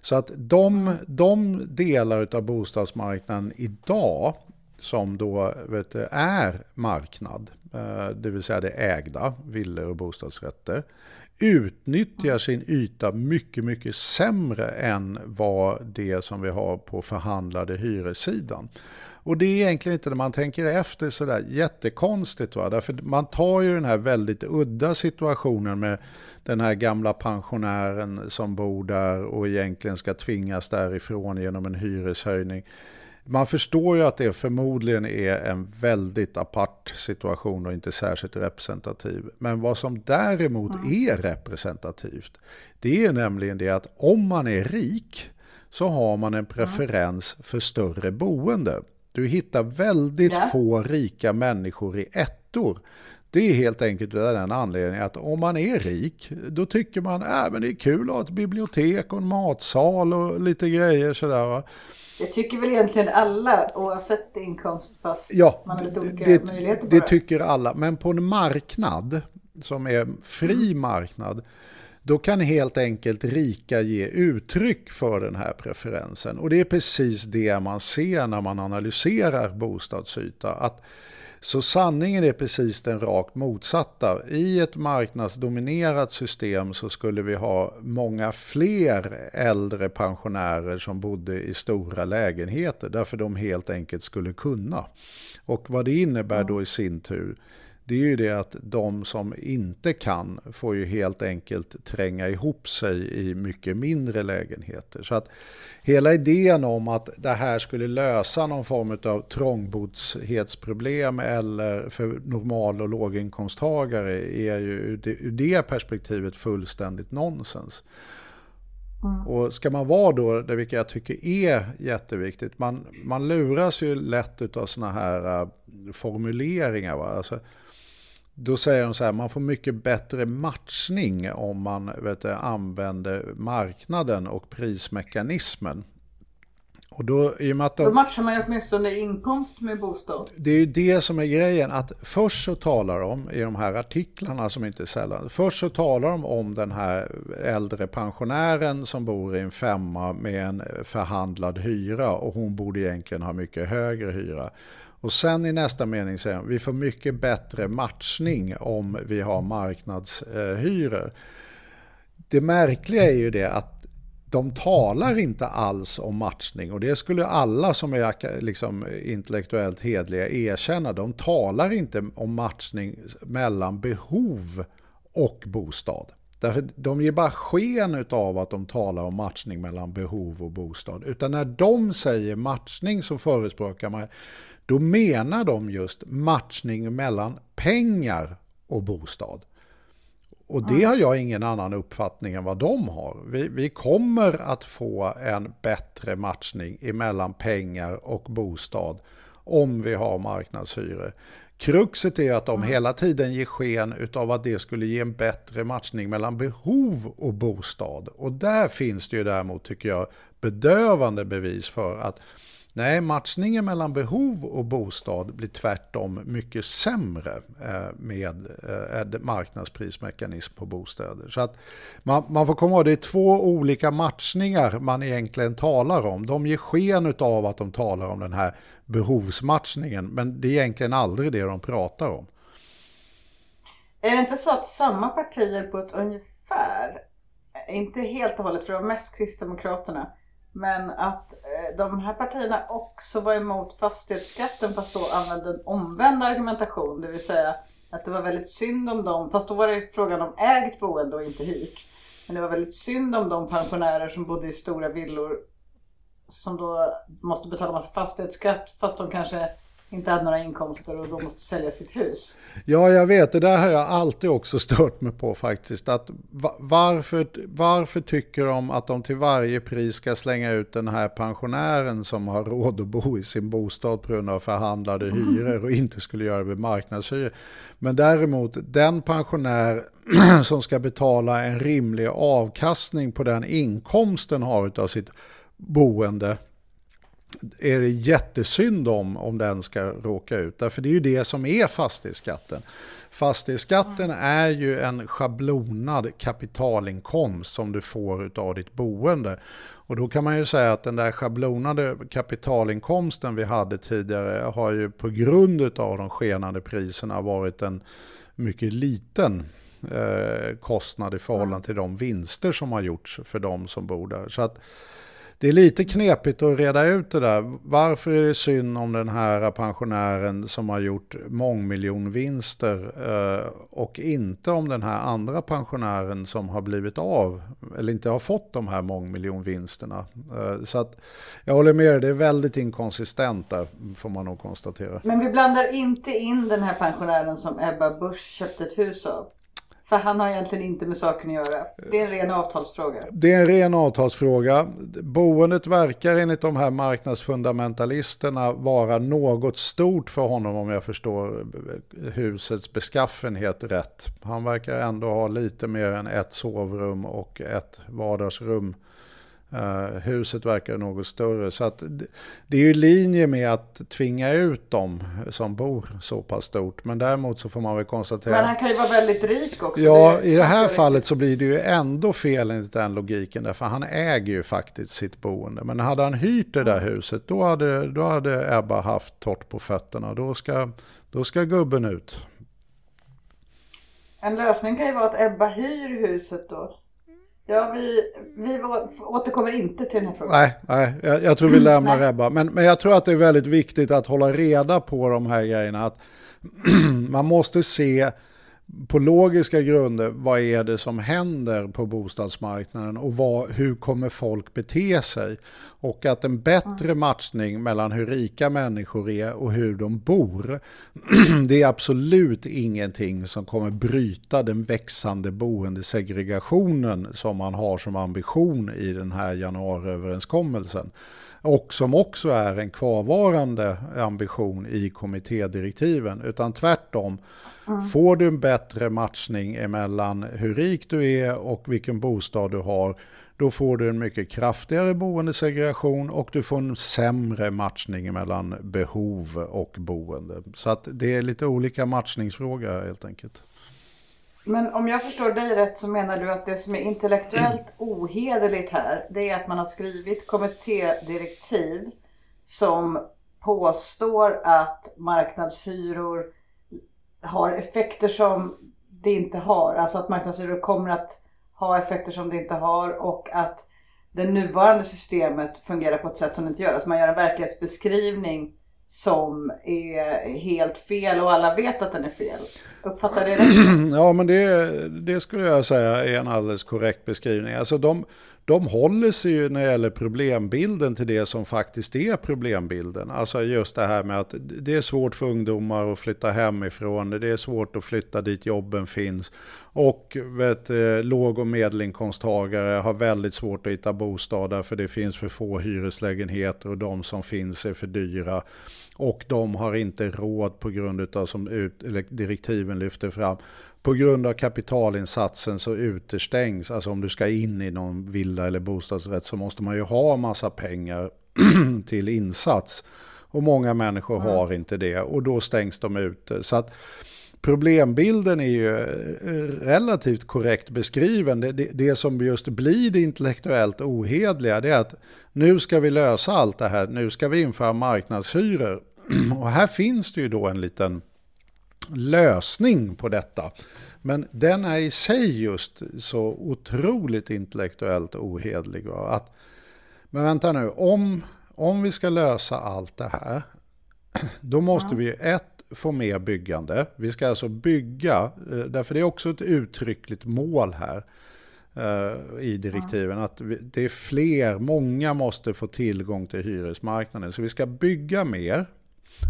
Så att de, de delar av bostadsmarknaden idag som då vet du, är marknad, eh, det vill säga det ägda, villor och bostadsrätter, utnyttjar sin yta mycket, mycket sämre än vad det som vi har på förhandlade hyressidan. Och det är egentligen inte när man tänker efter sådär jättekonstigt. Va? Därför man tar ju den här väldigt udda situationen med den här gamla pensionären som bor där och egentligen ska tvingas därifrån genom en hyreshöjning. Man förstår ju att det förmodligen är en väldigt apart situation och inte särskilt representativ. Men vad som däremot är representativt, det är nämligen det att om man är rik så har man en preferens för större boende. Du hittar väldigt ja. få rika människor i ettor. Det är helt enkelt av den anledningen att om man är rik, då tycker man att äh, det är kul att ha ett bibliotek och en matsal och lite grejer sådär. Det tycker väl egentligen alla oavsett inkomst fast ja, man har lite olika det, möjligheter det. Det tycker alla, men på en marknad som är fri mm. marknad då kan helt enkelt rika ge uttryck för den här preferensen. Och det är precis det man ser när man analyserar bostadsyta. Att så sanningen är precis den rakt motsatta. I ett marknadsdominerat system så skulle vi ha många fler äldre pensionärer som bodde i stora lägenheter därför de helt enkelt skulle kunna. Och vad det innebär då i sin tur det är ju det att de som inte kan får ju helt enkelt tränga ihop sig i mycket mindre lägenheter. Så att hela idén om att det här skulle lösa någon form av trångboddhetsproblem eller för normal och låginkomsttagare är ju ur det perspektivet fullständigt nonsens. Mm. Och ska man vara då, det vilket jag tycker är jätteviktigt, man, man luras ju lätt av sådana här uh, formuleringar. Va? Alltså, då säger de så här, man får mycket bättre matchning om man vet använder marknaden och prismekanismen. Och då, i och med att de, då matchar man ju åtminstone inkomst med bostad. Det är ju det som är grejen. Att först så talar de i de här artiklarna som inte är sällan. Först så talar de om den här äldre pensionären som bor i en femma med en förhandlad hyra. Och hon borde egentligen ha mycket högre hyra. Och sen i nästa mening säger han, vi får mycket bättre matchning om vi har marknadshyror. Det märkliga är ju det att de talar inte alls om matchning och det skulle alla som är liksom intellektuellt hedliga erkänna. De talar inte om matchning mellan behov och bostad. Därför de ger bara sken av att de talar om matchning mellan behov och bostad. Utan när de säger matchning så förespråkar man, då menar de just matchning mellan pengar och bostad. Och det har jag ingen annan uppfattning än vad de har. Vi, vi kommer att få en bättre matchning emellan pengar och bostad om vi har marknadshyror. Kruxet är att de hela tiden ger sken av att det skulle ge en bättre matchning mellan behov och bostad. Och där finns det ju däremot, tycker jag, bedövande bevis för att Nej, matchningen mellan behov och bostad blir tvärtom mycket sämre eh, med eh, marknadsprismekanism på bostäder. Så att man, man får komma ihåg, det är två olika matchningar man egentligen talar om. De ger sken av att de talar om den här behovsmatchningen, men det är egentligen aldrig det de pratar om. Är det inte så att samma partier på ett ungefär, inte helt och hållet för det var mest Kristdemokraterna, men att eh, de här partierna också var emot fastighetsskatten fast då använde en omvänd argumentation. Det vill säga att det var väldigt synd om dem, fast då var det frågan om ägt boende och inte hyrt. Men det var väldigt synd om de pensionärer som bodde i stora villor som då måste betala massa fastighetsskatt fast de kanske inte hade några inkomster och då måste sälja sitt hus. Ja, jag vet. Det där har jag alltid också stört mig på faktiskt. Att varför, varför tycker de att de till varje pris ska slänga ut den här pensionären som har råd att bo i sin bostad på grund av förhandlade hyror och inte skulle göra det med marknadshyror. Men däremot den pensionär <clears throat> som ska betala en rimlig avkastning på den inkomsten har av sitt boende är det jättesynd om, om den ska råka ut. Därför det är ju det som är fastighetsskatten. Fastighetsskatten är ju en schablonad kapitalinkomst som du får av ditt boende. Och då kan man ju säga att den där schablonade kapitalinkomsten vi hade tidigare har ju på grund av de skenande priserna varit en mycket liten eh, kostnad i förhållande till de vinster som har gjorts för de som bor där. Så att det är lite knepigt att reda ut det där. Varför är det synd om den här pensionären som har gjort mångmiljonvinster eh, och inte om den här andra pensionären som har blivit av eller inte har fått de här mångmiljonvinsterna. Eh, så att jag håller med det är väldigt inkonsistent där får man nog konstatera. Men vi blandar inte in den här pensionären som Ebba Busch köpte ett hus av. För han har egentligen inte med saken att göra. Det är en ren avtalsfråga. Det är en ren avtalsfråga. Boendet verkar enligt de här marknadsfundamentalisterna vara något stort för honom om jag förstår husets beskaffenhet rätt. Han verkar ändå ha lite mer än ett sovrum och ett vardagsrum Uh, huset verkar något större. Så att det är ju i linje med att tvinga ut dem som bor så pass stort. Men däremot så får man väl konstatera. Men han kan ju vara väldigt rik också. Ja, det i det här fallet så blir det ju ändå fel enligt den logiken. Därför han äger ju faktiskt sitt boende. Men hade han hyrt det där huset då hade, då hade Ebba haft torrt på fötterna. Då ska, då ska gubben ut. En lösning kan ju vara att Ebba hyr huset då. Ja, vi, vi återkommer inte till den här frågan. Nej, nej jag, jag tror vi lämnar Rebba. Men, men jag tror att det är väldigt viktigt att hålla reda på de här grejerna. Att <clears throat> man måste se på logiska grunder, vad är det som händer på bostadsmarknaden och vad, hur kommer folk bete sig? Och att en bättre matchning mellan hur rika människor är och hur de bor, <clears throat> det är absolut ingenting som kommer bryta den växande boendesegregationen som man har som ambition i den här januariöverenskommelsen. Och som också är en kvarvarande ambition i kommittédirektiven, utan tvärtom Mm. Får du en bättre matchning emellan hur rik du är och vilken bostad du har, då får du en mycket kraftigare boendesegregation och du får en sämre matchning mellan behov och boende. Så att det är lite olika matchningsfrågor helt enkelt. Men om jag förstår dig rätt så menar du att det som är intellektuellt <clears throat> ohederligt här, det är att man har skrivit kommittédirektiv som påstår att marknadshyror har effekter som det inte har. Alltså att marknadshyror kommer att ha effekter som det inte har och att det nuvarande systemet fungerar på ett sätt som det inte gör. Alltså man gör en verklighetsbeskrivning som är helt fel och alla vet att den är fel. Uppfattar det <clears throat> rätt? Ja, men det, det skulle jag säga är en alldeles korrekt beskrivning. Alltså de, de håller sig ju när det gäller problembilden till det som faktiskt är problembilden. Alltså just det här med att det är svårt för ungdomar att flytta hemifrån, det är svårt att flytta dit jobben finns. Och vet, eh, låg och medelinkomsttagare har väldigt svårt att hitta bostad för det finns för få hyreslägenheter och de som finns är för dyra. Och de har inte råd på grund av som direktiven lyfter fram på grund av kapitalinsatsen så utestängs, alltså om du ska in i någon villa eller bostadsrätt så måste man ju ha massa pengar <clears throat> till insats. Och många människor mm. har inte det och då stängs de ute. Så att problembilden är ju eh, relativt korrekt beskriven. Det, det, det, som just blir det intellektuellt ohedliga det är att nu ska vi lösa allt det här, nu ska vi införa marknadshyror. <clears throat> Och här finns det ju då en liten lösning på detta. Men den är i sig just så otroligt intellektuellt ohedlig. Att, men vänta nu, om, om vi ska lösa allt det här, <clears throat> då måste ja. vi ett få mer byggande. Vi ska alltså bygga, eh, därför det är också ett uttryckligt mål här uh, i direktiven, ja. att det är fler, många måste få tillgång till hyresmarknaden. Så vi ska bygga mer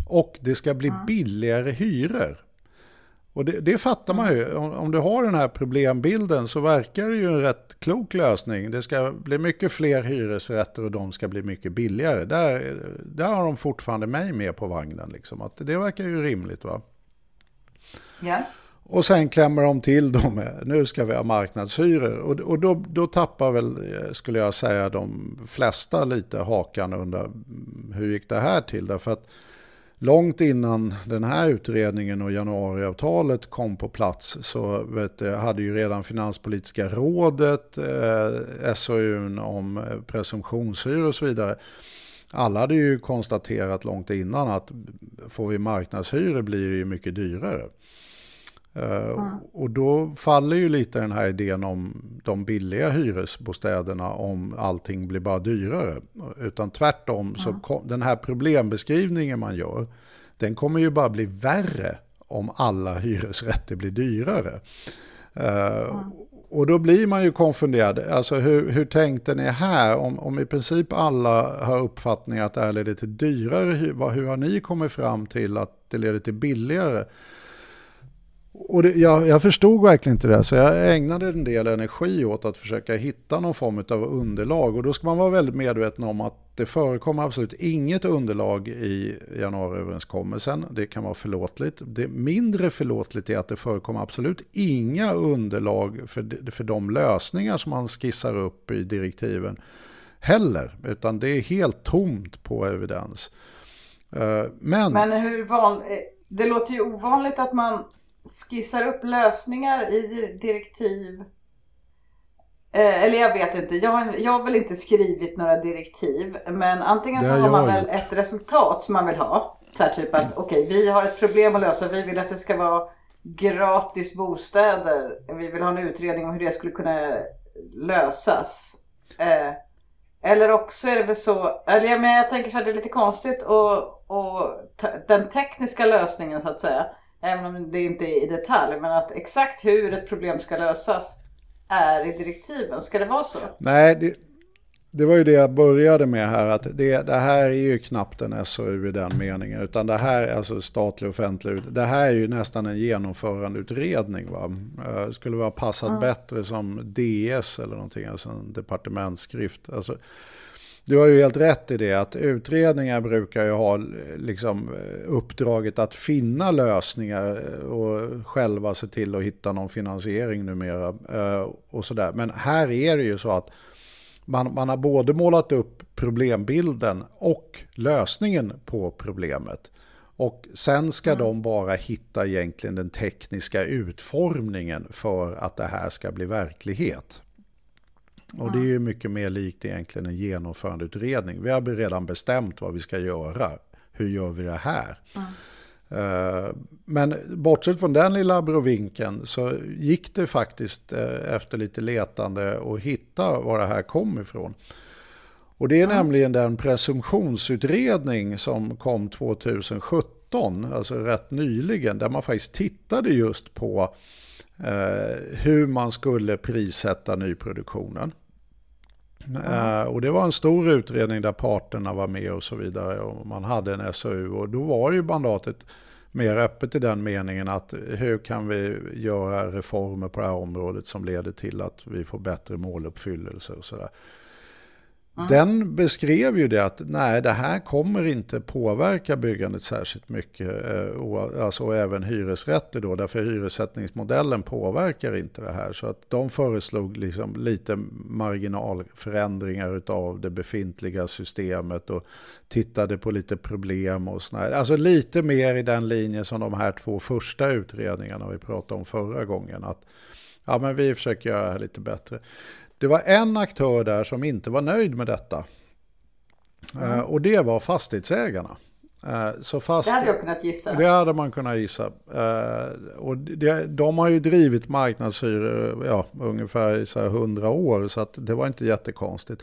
och det ska bli billigare hyror. Och det, det fattar man ju. Om, om, du har den här problembilden så verkar det ju en rätt klok lösning. Det ska bli mycket fler hyresrätter och de ska bli mycket billigare. Där, där har de fortfarande mig med på vagnen. Liksom. Att det verkar ju rimligt. va? Ja. Och sen klämmer de till då med, nu ska vi ha marknadshyror. Och, och då, då tappar väl, skulle jag säga, de flesta lite hakan under hur gick det här till? Därför att långt innan den här utredningen och januariavtalet kom på plats så vet hade ju redan Finanspolitiska rådet, eh, SOUn om eh, presumtionshyror och så vidare. Alla hade ju konstaterat långt innan att får vi marknadshyror blir det ju mycket dyrare. Mm. Och då faller ju lite den här idén om de billiga hyresbostäderna om allting blir bara dyrare. Utan tvärtom, mm. så kom, den här problembeskrivningen man gör, den kommer ju bara bli värre om alla <laughs> hyresrätter blir dyrare. Mm. Och då blir man ju konfunderad. Alltså hur, hur tänkte ni här? Om, om i princip alla har uppfattningen att det här leder till dyrare, hur, har ni kommit fram till att det leder till billigare? Och det, jag, jag, förstod verkligen inte det, så jag ägnade en del energi åt att försöka hitta någon form av underlag. Och då ska man vara väldigt medveten om att det förekommer absolut inget underlag i januariöverenskommelsen. Det kan vara förlåtligt. Det mindre förlåtligt är att det förekommer absolut inga underlag för, för de lösningar som man skissar upp i direktiven heller. Utan det är helt tomt på evidens. Eh, men, Men hur van... Eh, det låter ju ovanligt att man skissar upp lösningar i direktiv. Eh, eller jag vet inte, jag har, jag har väl inte skrivit några direktiv. Men antingen så har man väl ett resultat som man vill ha. Så här typ att okej, okay, vi har ett problem att lösa. Vi vill att det ska vara gratis bostäder. Vi vill ha en utredning om hur det skulle kunna lösas. Eh, eller också är det väl så, eller jag, men jag tänker så här, det är lite konstigt och, och den tekniska lösningen så att säga, även om det inte är i detalj, men att exakt hur ett problem ska lösas är i direktiven. Ska det vara så? Nej, det, det var ju det jag började med här, att det, det här är ju knappt en SOU i den meningen, utan det här är alltså statlig offentlig, det här är ju nästan en genomförandeutredning. Va? Eh, skulle vara passat bättre som DS eller någonting, alltså en departementsskrift. Alltså, du har ju helt rätt i det att utredningar brukar ju ha eh, liksom, eh, uppdraget att finna lösningar eh, och själva se till att hitta någon finansiering numera. Och sådär. Men här är det ju så att man, man har både målat upp problembilden och lösningen på problemet. Och sen ska de bara hitta egentligen den tekniska utformningen för att det här ska bli verklighet. Och det är ju mycket mer likt egentligen en genomförandeutredning. Vi har redan bestämt vad vi ska göra. Hur gör vi det här? Eh, Men bortsett från den lilla abrovinken så gick det faktiskt eh, efter lite letande att hitta var det här kom ifrån. Och det är nämligen den presumtionsutredning som kom 2017, alltså rätt nyligen, där man faktiskt tittade just på eh, hur man skulle prissätta nyproduktionen. Eh, och det var en stor utredning där parterna var med och så vidare och man hade en SOU och då var ju mandatet mer öppet i den meningen att hur kan vi göra reformer på det här området som leder till att vi får bättre måluppfyllelse och sådär. Den beskrev ju det att nej, det här kommer inte påverka byggandet särskilt mycket, eh, och, alltså och även hyresrätter då, därför hyressättningsmodellen påverkar inte det här. Så att de föreslog liksom lite marginalförändringar av det befintliga systemet och tittade på lite problem och sådär. Alltså lite mer i den linje som de här två första utredningarna vi pratade om förra gången. Att ja, men vi försöker göra det här lite bättre. Det var en aktör där som inte var nöjd med detta. Eh, och det var fastighetsägarna. Eh, så fast... Det hade jag kunnat gissa. Det hade man kunnat gissa. Eh, och det, de har ju drivit marknadshyror ja, ungefär så här 100 år så att det var inte jättekonstigt.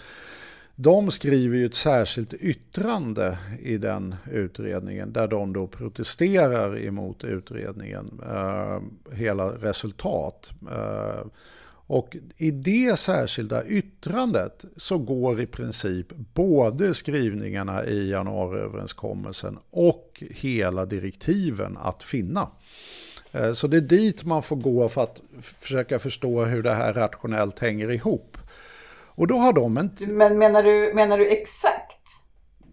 De skriver ju ett särskilt yttrande i den utredningen där de då protesterar emot utredningen, eh, hela resultat. Eh, och i det särskilda yttrandet så går i princip både skrivningarna i januariöverenskommelsen och hela direktiven att finna. Eh, Så det är dit man får gå för att försöka förstå hur det här rationellt hänger ihop. Och då har de en... Men menar du, menar du exakt?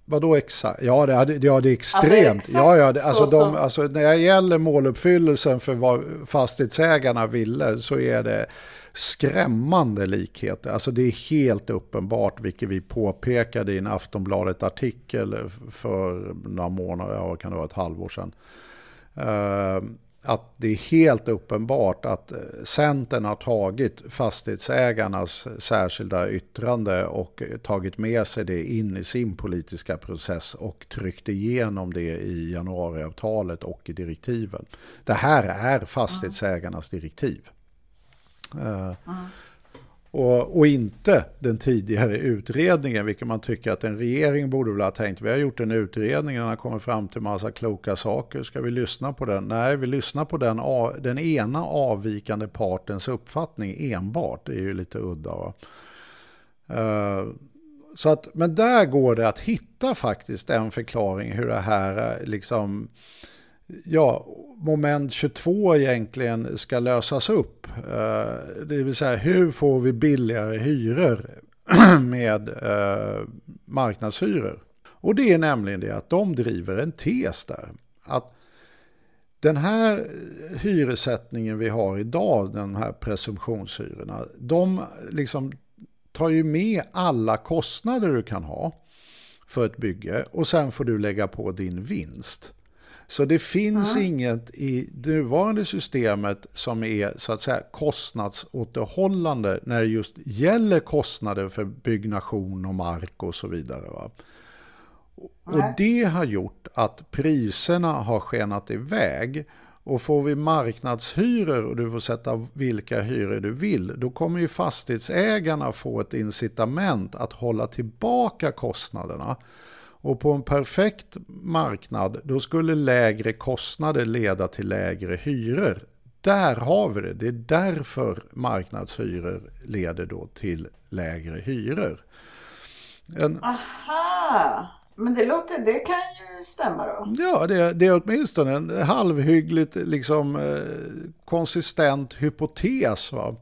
Vadå exakt? Ja, det, ja, det är extremt. exakt ja, ja, det, så alltså, de, alltså, när det gäller måluppfyllelsen för vad fastighetsägarna ville så är det skrämmande likheter. Alltså det är helt uppenbart, vilket vi påpekade i en Aftonbladet-artikel för några månader, ja, kan det vara ett halvår sedan. Eh, att det är helt uppenbart att Centern har tagit fastighetsägarnas särskilda yttrande och tagit med sig det in i sin politiska process och tryckt igenom det i januariavtalet och i direktiven. Det här är fastighetsägarnas direktiv. Eh, och, och inte den tidigare utredningen, vilket man tycker att en regering borde väl ha tänkt. Vi har gjort en utredning, den har kommit fram till massa kloka saker. Ska vi lyssna på den? Nej, vi lyssnar på den, den ena avvikande partens uppfattning enbart. Det är ju lite udda. Va? Eh, så att, men där går det att hitta faktiskt en förklaring hur det här eh, liksom ja, moment 22 egentligen ska lösas upp. Eh, det vill säga hur får vi billigare hyror <clears throat> med eh, marknadshyror? Och det är nämligen det att de driver en tes där. Att den här hyressättningen vi har idag, de här presumtionshyrorna, de liksom tar ju med alla kostnader du kan ha för ett bygge och sen får du lägga på din vinst. Så det finns inget i det nuvarande systemet som är så att säga kostnadsåterhållande när det just gäller kostnader för byggnation och mark och så vidare. Va? Och det har gjort att priserna har skenat iväg Och får vi marknadshyror och du får sätta vilka hyror du vill, då kommer ju fastighetsägarna få ett incitament att hålla tillbaka kostnaderna. Och på en perfekt marknad, då skulle lägre kostnader leda till lägre hyror. Där har vi det. Det är därför marknadshyror leder då till lägre hyror. En, Aha! Men det, låter, det kan ju stämma då. Ja, det, det är åtminstone en halvhyggligt liksom, eh, konsistent hypotes. Va?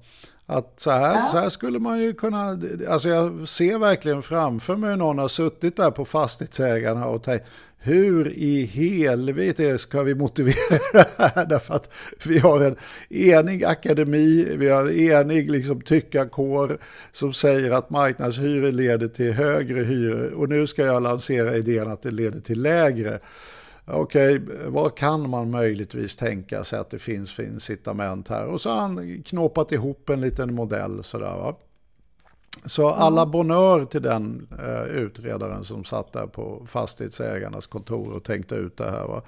Att så här, Ja. så här skulle man ju kunna, alltså jag ser verkligen framför mig hur någon har suttit där på fastighetsägarna och tänkt hur i helvete ska vi motivera <laughs> det här? Därför att vi har en enig akademi, vi har en enig liksom, tyckarkår som säger att marknadshyror leder till högre hyror och nu ska jag lansera idén att det leder till lägre. Okej, vad kan man möjligtvis tänka sig att det finns för incitament här? Och så har han knåpat ihop en liten modell sådär va. Så alla bonör till den eh, utredaren som satt där på fastighetsägarnas kontor och tänkte ut det här. Va?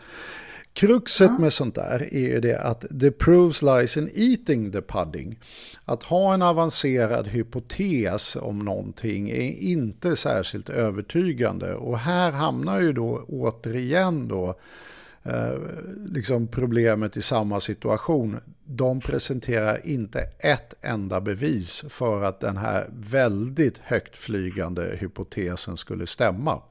Kruxet med sånt där är ju det att the proves lies in eating the pudding. Att ha en avancerad hypotes om någonting är inte särskilt övertygande. Och här hamnar ju då återigen då eh, liksom problemet i samma situation. De presenterar inte ett enda bevis för att den här väldigt högt flygande hypotesen skulle stämma.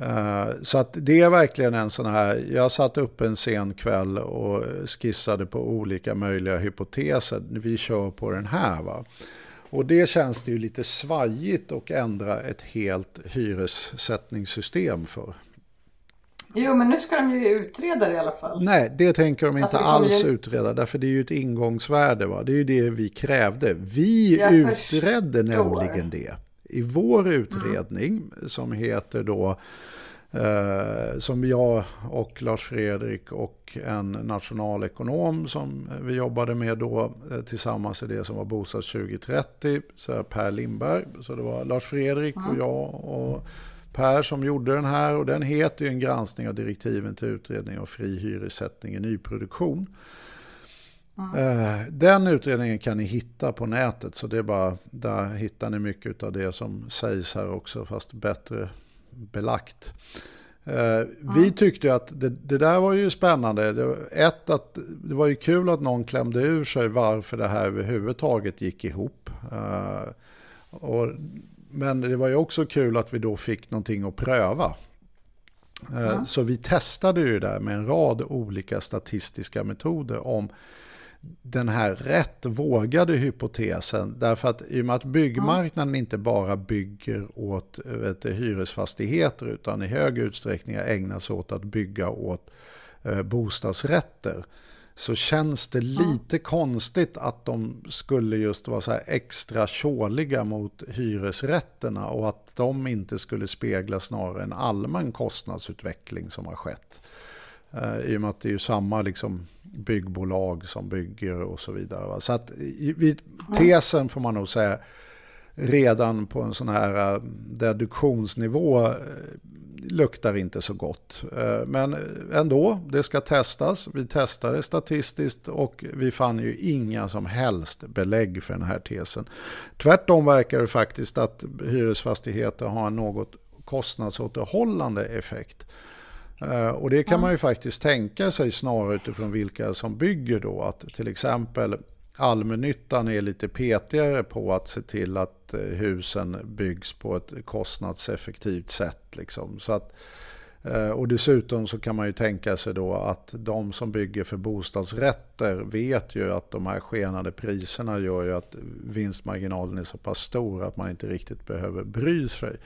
Eh, Så att det är verkligen en sån här, jag satt upp en sen kväll och skissade på olika möjliga hypoteser. Vi kör på den här va. Och det känns det ju lite svajigt att ändra ett helt hyressättningssystem för. Jo, men nu ska de ju utreda det i alla fall. Nej, det tänker de inte Alltså, alls ju- utreda, därför det är ju ett ingångsvärde. Va? Det är ju det vi krävde. Vi Jag utredde förstår. nämligen det. I vår utredning som heter då, eh, som jag och Lars Fredrik och en nationalekonom som vi jobbade med då eh, tillsammans i det som var Bostads 2030, så Per Lindberg. Så det var Lars Fredrik och jag och Per som gjorde den här och den heter ju en granskning av direktiven till utredning av fri hyressättning i nyproduktion. Eh, Den utredningen kan ni hitta på nätet så det är bara, där hittar ni mycket av det som sägs här också fast bättre belagt. Eh, Vi tyckte att det, det där var ju spännande. Det, ett, att det var ju kul att någon klämde ur sig varför det här överhuvudtaget gick ihop. Eh, och, men det var ju också kul att vi då fick någonting att pröva. Eh, Så vi testade ju där med en rad olika statistiska metoder om den här rätt vågade hypotesen. Därför att i och med att byggmarknaden inte bara bygger åt vet, hyresfastigheter utan i hög utsträckning ägnar sig åt att bygga åt eh, bostadsrätter. Så känns det lite konstigt att de skulle just vara så här extra tjåliga mot hyresrätterna och att de inte skulle spegla snarare en allmän kostnadsutveckling som har skett. Eh, I och med att det är samma liksom, byggbolag som bygger och så vidare. Så att vid tesen får man nog säga redan på en sån här eh, deduktionsnivå eh, luktar inte så gott. Men ändå, det ska testas. Vi testade statistiskt och vi fann ju inga som helst belägg för den här tesen. Tvärtom verkar det faktiskt att hyresfastigheter har en något kostnadsåterhållande effekt. Eh, Och det kan man ju faktiskt tänka sig snarare utifrån vilka som bygger då. Att till exempel allmännyttan är lite petigare på att se till att eh, husen byggs på ett kostnadseffektivt sätt. Liksom. Så att, och dessutom så kan man ju tänka sig då att de som bygger för bostadsrätter vet ju att de här skenande priserna gör ju att vinstmarginalen är så pass stor att man inte riktigt behöver bry sig.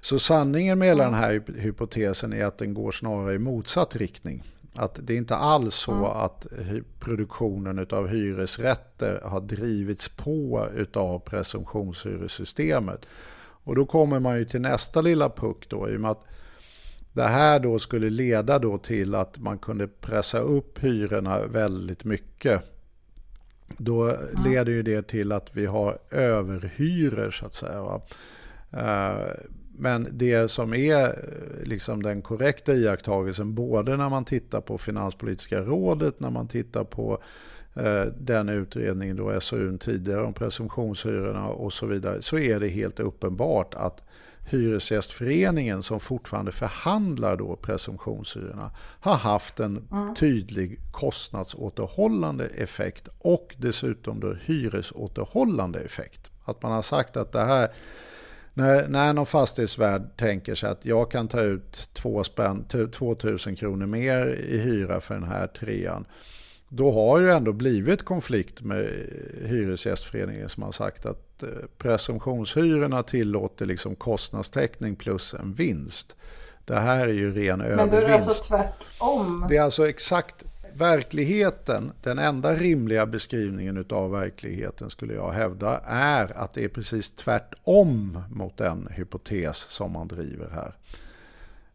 Så sanningen med hela den här hyp- hypotesen är att den går snarare i motsatt riktning. Att det är inte alls så att produktionen av hyresrätter har drivits på av presumtionshyressystemet. Och då kommer man ju till nästa lilla puck då i och med att det här då skulle leda då till att man kunde pressa upp hyrorna väldigt mycket. Då leder ju det till att vi har överhyror så att säga. Va? Eh, men det som är eh, liksom den korrekta iakttagelsen, både när man tittar på Finanspolitiska rådet, när man tittar på eh, den utredningen, då SOUn tidigare om presumtionshyrorna och så vidare, så är det helt uppenbart att Hyresgästföreningen som fortfarande förhandlar då presumtionshyrorna har haft en mm. tydlig kostnadsåterhållande effekt och dessutom då hyresåterhållande effekt. Att man har sagt att det här när, när någon fastighetsvärd tänker sig att jag kan ta ut 2 000 kronor mer i hyra för den här trean. Då har det ändå blivit konflikt med Hyresgästföreningen som har sagt att eh, presumtionshyrorna tillåter liksom kostnadstäckning plus en vinst. Det här är ju ren övervinst. Men då är det alltså tvärtom? Det är alltså exakt verkligheten, den enda rimliga beskrivningen av verkligheten skulle jag hävda är att det är precis tvärtom mot den hypotes som man driver här.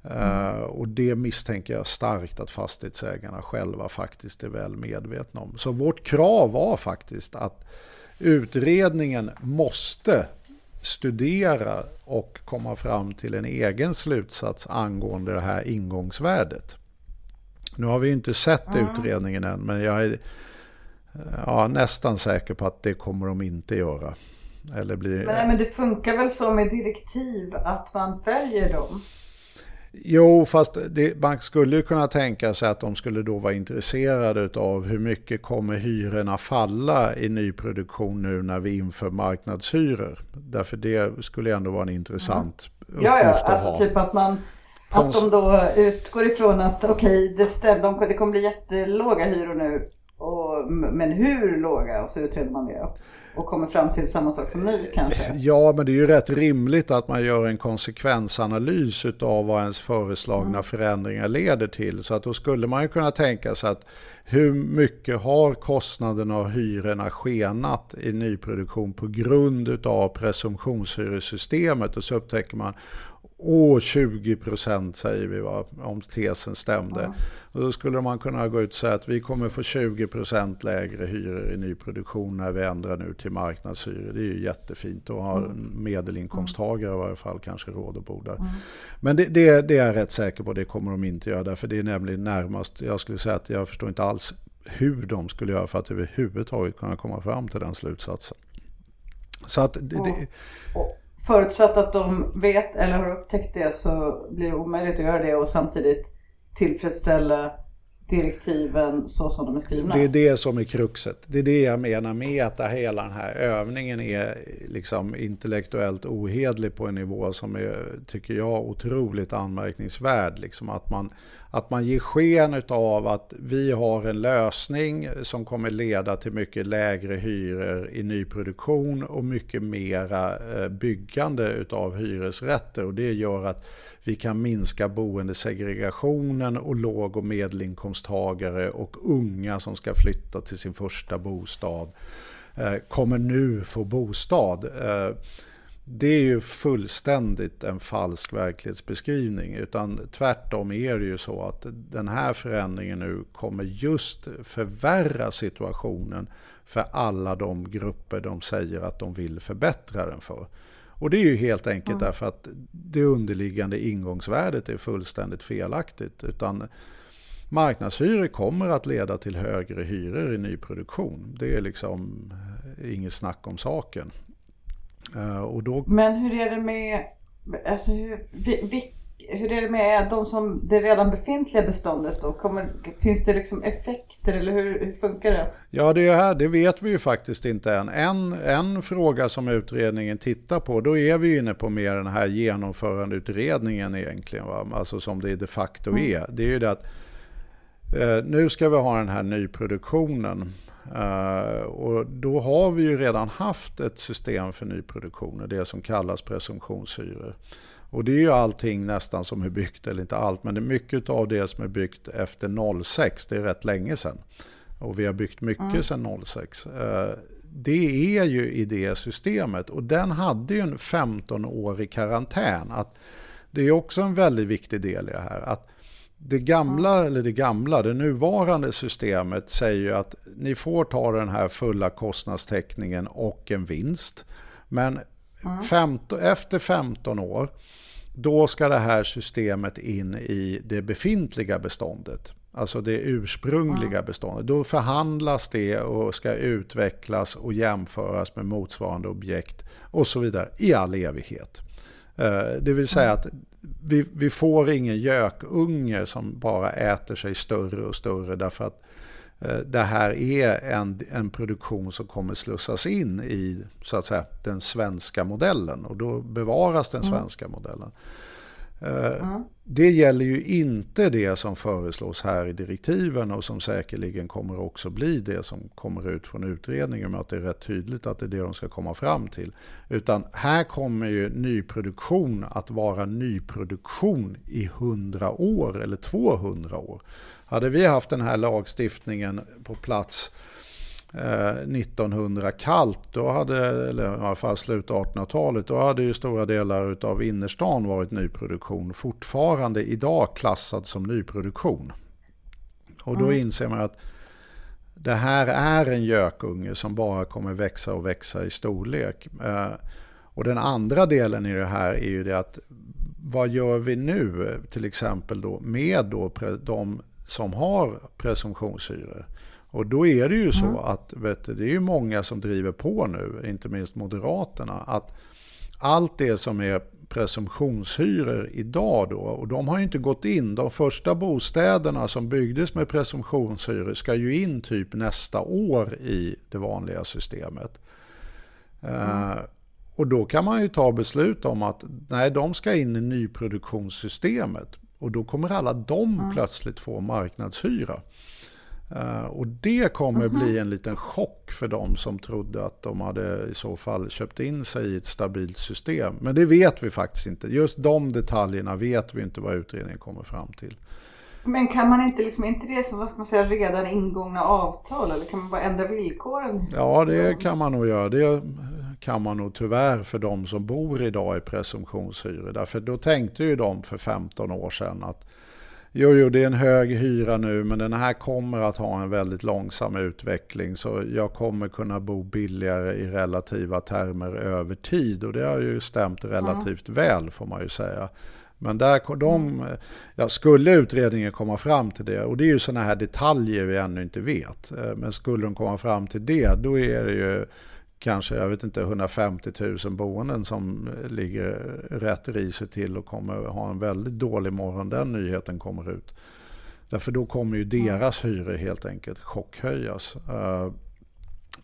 Mm. Uh, och det misstänker jag starkt att fastighetsägarna själva faktiskt är väl medvetna om. Så vårt krav var faktiskt att utredningen måste studera och komma fram till en egen slutsats angående det här ingångsvärdet. Nu har vi inte sett mm. utredningen än, men jag är ja, nästan säker på att det kommer de inte göra. Eller blir... Nej, men det funkar väl så med direktiv att man följer dem? Jo, fast det, man skulle ju kunna tänka sig att de skulle då vara intresserade av hur mycket kommer hyrorna falla i nyproduktion nu när vi inför marknadshyror. Därför det skulle ändå vara en intressant mm. uppgift ja, ja, att alltså ha. Typ att man att de då utgår ifrån att okej, okay, det, de, det kommer bli jättelåga hyror nu. Och, men hur låga? Och så utreder man det. Och kommer fram till samma sak som ni kanske? Ja, men det är ju rätt rimligt att man gör en konsekvensanalys av vad ens föreslagna mm. förändringar leder till. Så att då skulle man ju kunna tänka sig att hur mycket har kostnaderna och hyrorna skenat i nyproduktion på grund av presumtionshyresystemet? Och så upptäcker man, Åh, 20 procent säger vi va, om tesen stämde. Mm. Och då skulle man kunna gå ut och säga att vi kommer få 20 procent lägre hyror i nyproduktion när vi ändrar nu till marknadshyror. Det är ju jättefint. Då har mm. medelinkomsttagare i varje fall kanske råd att bo där. Mm. Men det, det, det, är jag rätt säker på, det kommer de inte göra. Därför det är nämligen närmast, jag skulle säga att jag förstår inte alls hur de skulle göra för att överhuvudtaget kunna komma fram till den slutsatsen. Så att det, det Förutsatt att de vet eller har upptäckt det så blir det omöjligt att göra det och samtidigt tillfredsställa direktiven så som de är skrivna. Det är det som är kruxet. Det är det jag menar med att hela den här övningen är liksom intellektuellt ohedlig på en nivå som är, tycker jag, otroligt anmärkningsvärd. Liksom att, man, att man ger sken av att vi har en lösning som kommer leda till mycket lägre hyror i nyproduktion och mycket mera eh, byggande av hyresrätter. Och det gör att vi kan minska boendesegregationen och låg och medelinkomsttagare och unga som ska flytta till sin första bostad eh, kommer nu få bostad. Eh, det är ju fullständigt en falsk verklighetsbeskrivning. Utan tvärtom är det ju så att den här förändringen nu kommer just förvärra situationen för alla de grupper de säger att de vill förbättra den för. Och det är ju helt enkelt mm. därför att det underliggande ingångsvärdet är fullständigt felaktigt. Utan marknadshyror kommer att leda till högre hyror i nyproduktion. Det är liksom inget snack om saken. Uh, och då... Men hur är det med, alltså hur, vi, hur är det med de som, det redan befintliga beståndet då? Kommer, finns det liksom effekter eller hur, hur funkar det? Ja, det, här, det vet vi ju faktiskt inte än. En, en fråga som utredningen tittar på, då är vi inne på mer den här genomförandeutredningen egentligen, va? alltså som det de facto mm. är. Det är ju det att eh, nu ska vi ha den här nyproduktionen. Uh, och då har vi ju redan haft ett system för nyproduktion, det som kallas presumtionshyror. Och det är ju allting nästan som är byggt, eller inte allt, men det är mycket av det som är byggt efter 06, det är rätt länge sedan. Och vi har byggt mycket mm. sedan 06. Eh, det är ju i det systemet och den hade ju en 15-årig karantän. Att det är också en väldigt viktig del i det här. Att det gamla, eller det gamla, det nuvarande systemet säger ju att ni får ta den här fulla kostnadstäckningen och en vinst. Men 15, efter 15 år, då ska det här systemet in i det befintliga beståndet. Alltså det ursprungliga beståndet. Då förhandlas det och ska utvecklas och jämföras med motsvarande objekt och så vidare i all evighet. Eh, det vill säga att vi, vi får ingen gökunge som bara äter sig större och större därför att eh, det här är en, en produktion som kommer slussas in i så att säga, den svenska modellen och då bevaras den svenska modellen. Mm. Det gäller ju inte det som föreslås här i direktiven och som säkerligen kommer också bli det som kommer ut från utredningen med att det är rätt tydligt att det är det de ska komma fram till. Utan här kommer ju nyproduktion att vara nyproduktion i 100 år eller 200 år. Hade vi haft den här lagstiftningen på plats 1900 eh, kallt, då hade, eller i alla fall slutet av 1800-talet, då hade ju stora delar av innerstan varit nyproduktion. Fortfarande idag klassad som nyproduktion. Och då mm. inser man att det här är en gökunge som bara kommer växa och växa i storlek. Eh, och den andra delen i det här är ju det att vad gör vi nu till exempel då med då de som har presumtionshyror? Och då är det ju så mm. att vet du, det är ju många som driver på nu, inte minst Moderaterna, att allt det som är presumtionshyror idag då, och de har ju inte gått in, de första bostäderna som byggdes med presumtionshyror ska ju in typ nästa år i det vanliga systemet. Mm. Uh, och då kan man ju ta beslut om att nej, de ska in i nyproduktionssystemet. Och då kommer alla de mm. plötsligt få marknadshyra. Uh, och det kommer mm -hmm. bli en liten chock för de som trodde att de hade i så fall köpt in sig i ett stabilt system. Men det vet vi faktiskt inte. Just de detaljerna vet vi inte vad utredningen kommer fram till. Men kan man inte, liksom, inte det som vad ska man säga, redan ingångna avtal eller kan man bara ändra villkoren? Ja, det kan man nog göra. Det kan man nog tyvärr för de som bor idag i presumtionshyror. Därför då tänkte ju de för 15 år sedan att Jo, jo, det är en hög hyra nu, men den här kommer att ha en väldigt långsam utveckling. Så jag kommer kunna bo billigare i relativa termer över tid. Och det har ju stämt relativt mm. väl, får man ju säga. Men där, de, ja, skulle utredningen komma fram till det, och det är ju sådana här detaljer vi ännu inte vet. Eh, men skulle de komma fram till det, då är det ju kanske, jag vet inte, 150 000 boenden som ligger rätt risigt till och kommer ha en väldigt dålig morgon den nyheten kommer ut. Därför då kommer ju deras hyror helt enkelt chockhöjas.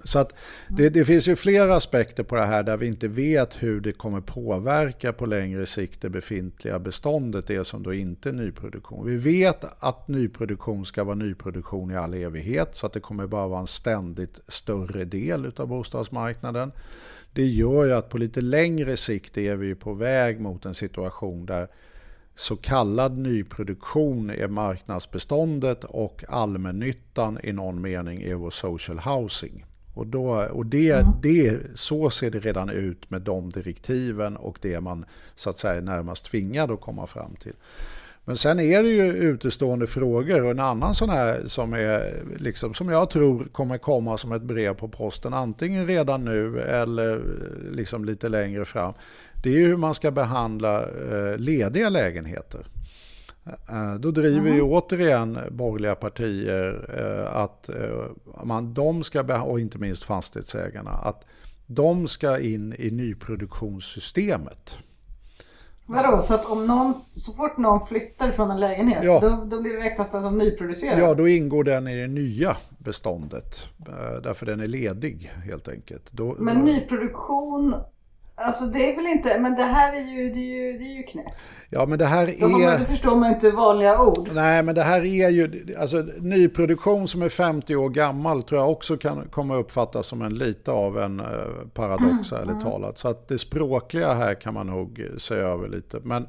Så att det, det, finns ju flera aspekter på det här där vi inte vet hur det kommer påverka på längre sikt det befintliga beståndet, det som då inte är nyproduktion. Vi vet att nyproduktion ska vara nyproduktion i all evighet så att det kommer bara vara en ständigt större del av bostadsmarknaden. Det gör ju att på lite längre sikt är vi på väg mot en situation där så kallad nyproduktion är marknadsbeståndet och allmännyttan i någon mening är vår social housing. Och, då, och det, mm. det, så ser det redan ut med de direktiven och det man så att säga närmast tvingad att komma fram till. Men sen är det ju utestående frågor och en annan sån här som, är, liksom, som jag tror kommer komma som ett brev på posten antingen redan nu eller liksom lite längre fram. Det är ju hur man ska behandla eh, lediga lägenheter. Eh, då driver ju återigen borgerliga partier eh, att eh, man, de ska, och inte minst fastighetsägarna, att de ska in i nyproduktionssystemet. Vadå, så att om någon, så fort någon flyttar från en lägenhet, ja. då, då blir det räknas som nyproducerad? Ja, då ingår den i det nya beståndet. Därför den är ledig helt enkelt. Då, Men nyproduktion Alltså det är väl inte, men det här är ju, det är ju, det är ju knäppt. Ja men det här är... Då förstår man inte vanliga ord. Nej men det här är ju, alltså nyproduktion som är 50 år gammal tror jag också kan komma uppfattas som en lite av en eh, paradox mm, ärligt mm. talat. Så att det språkliga här kan man nog se över lite. Men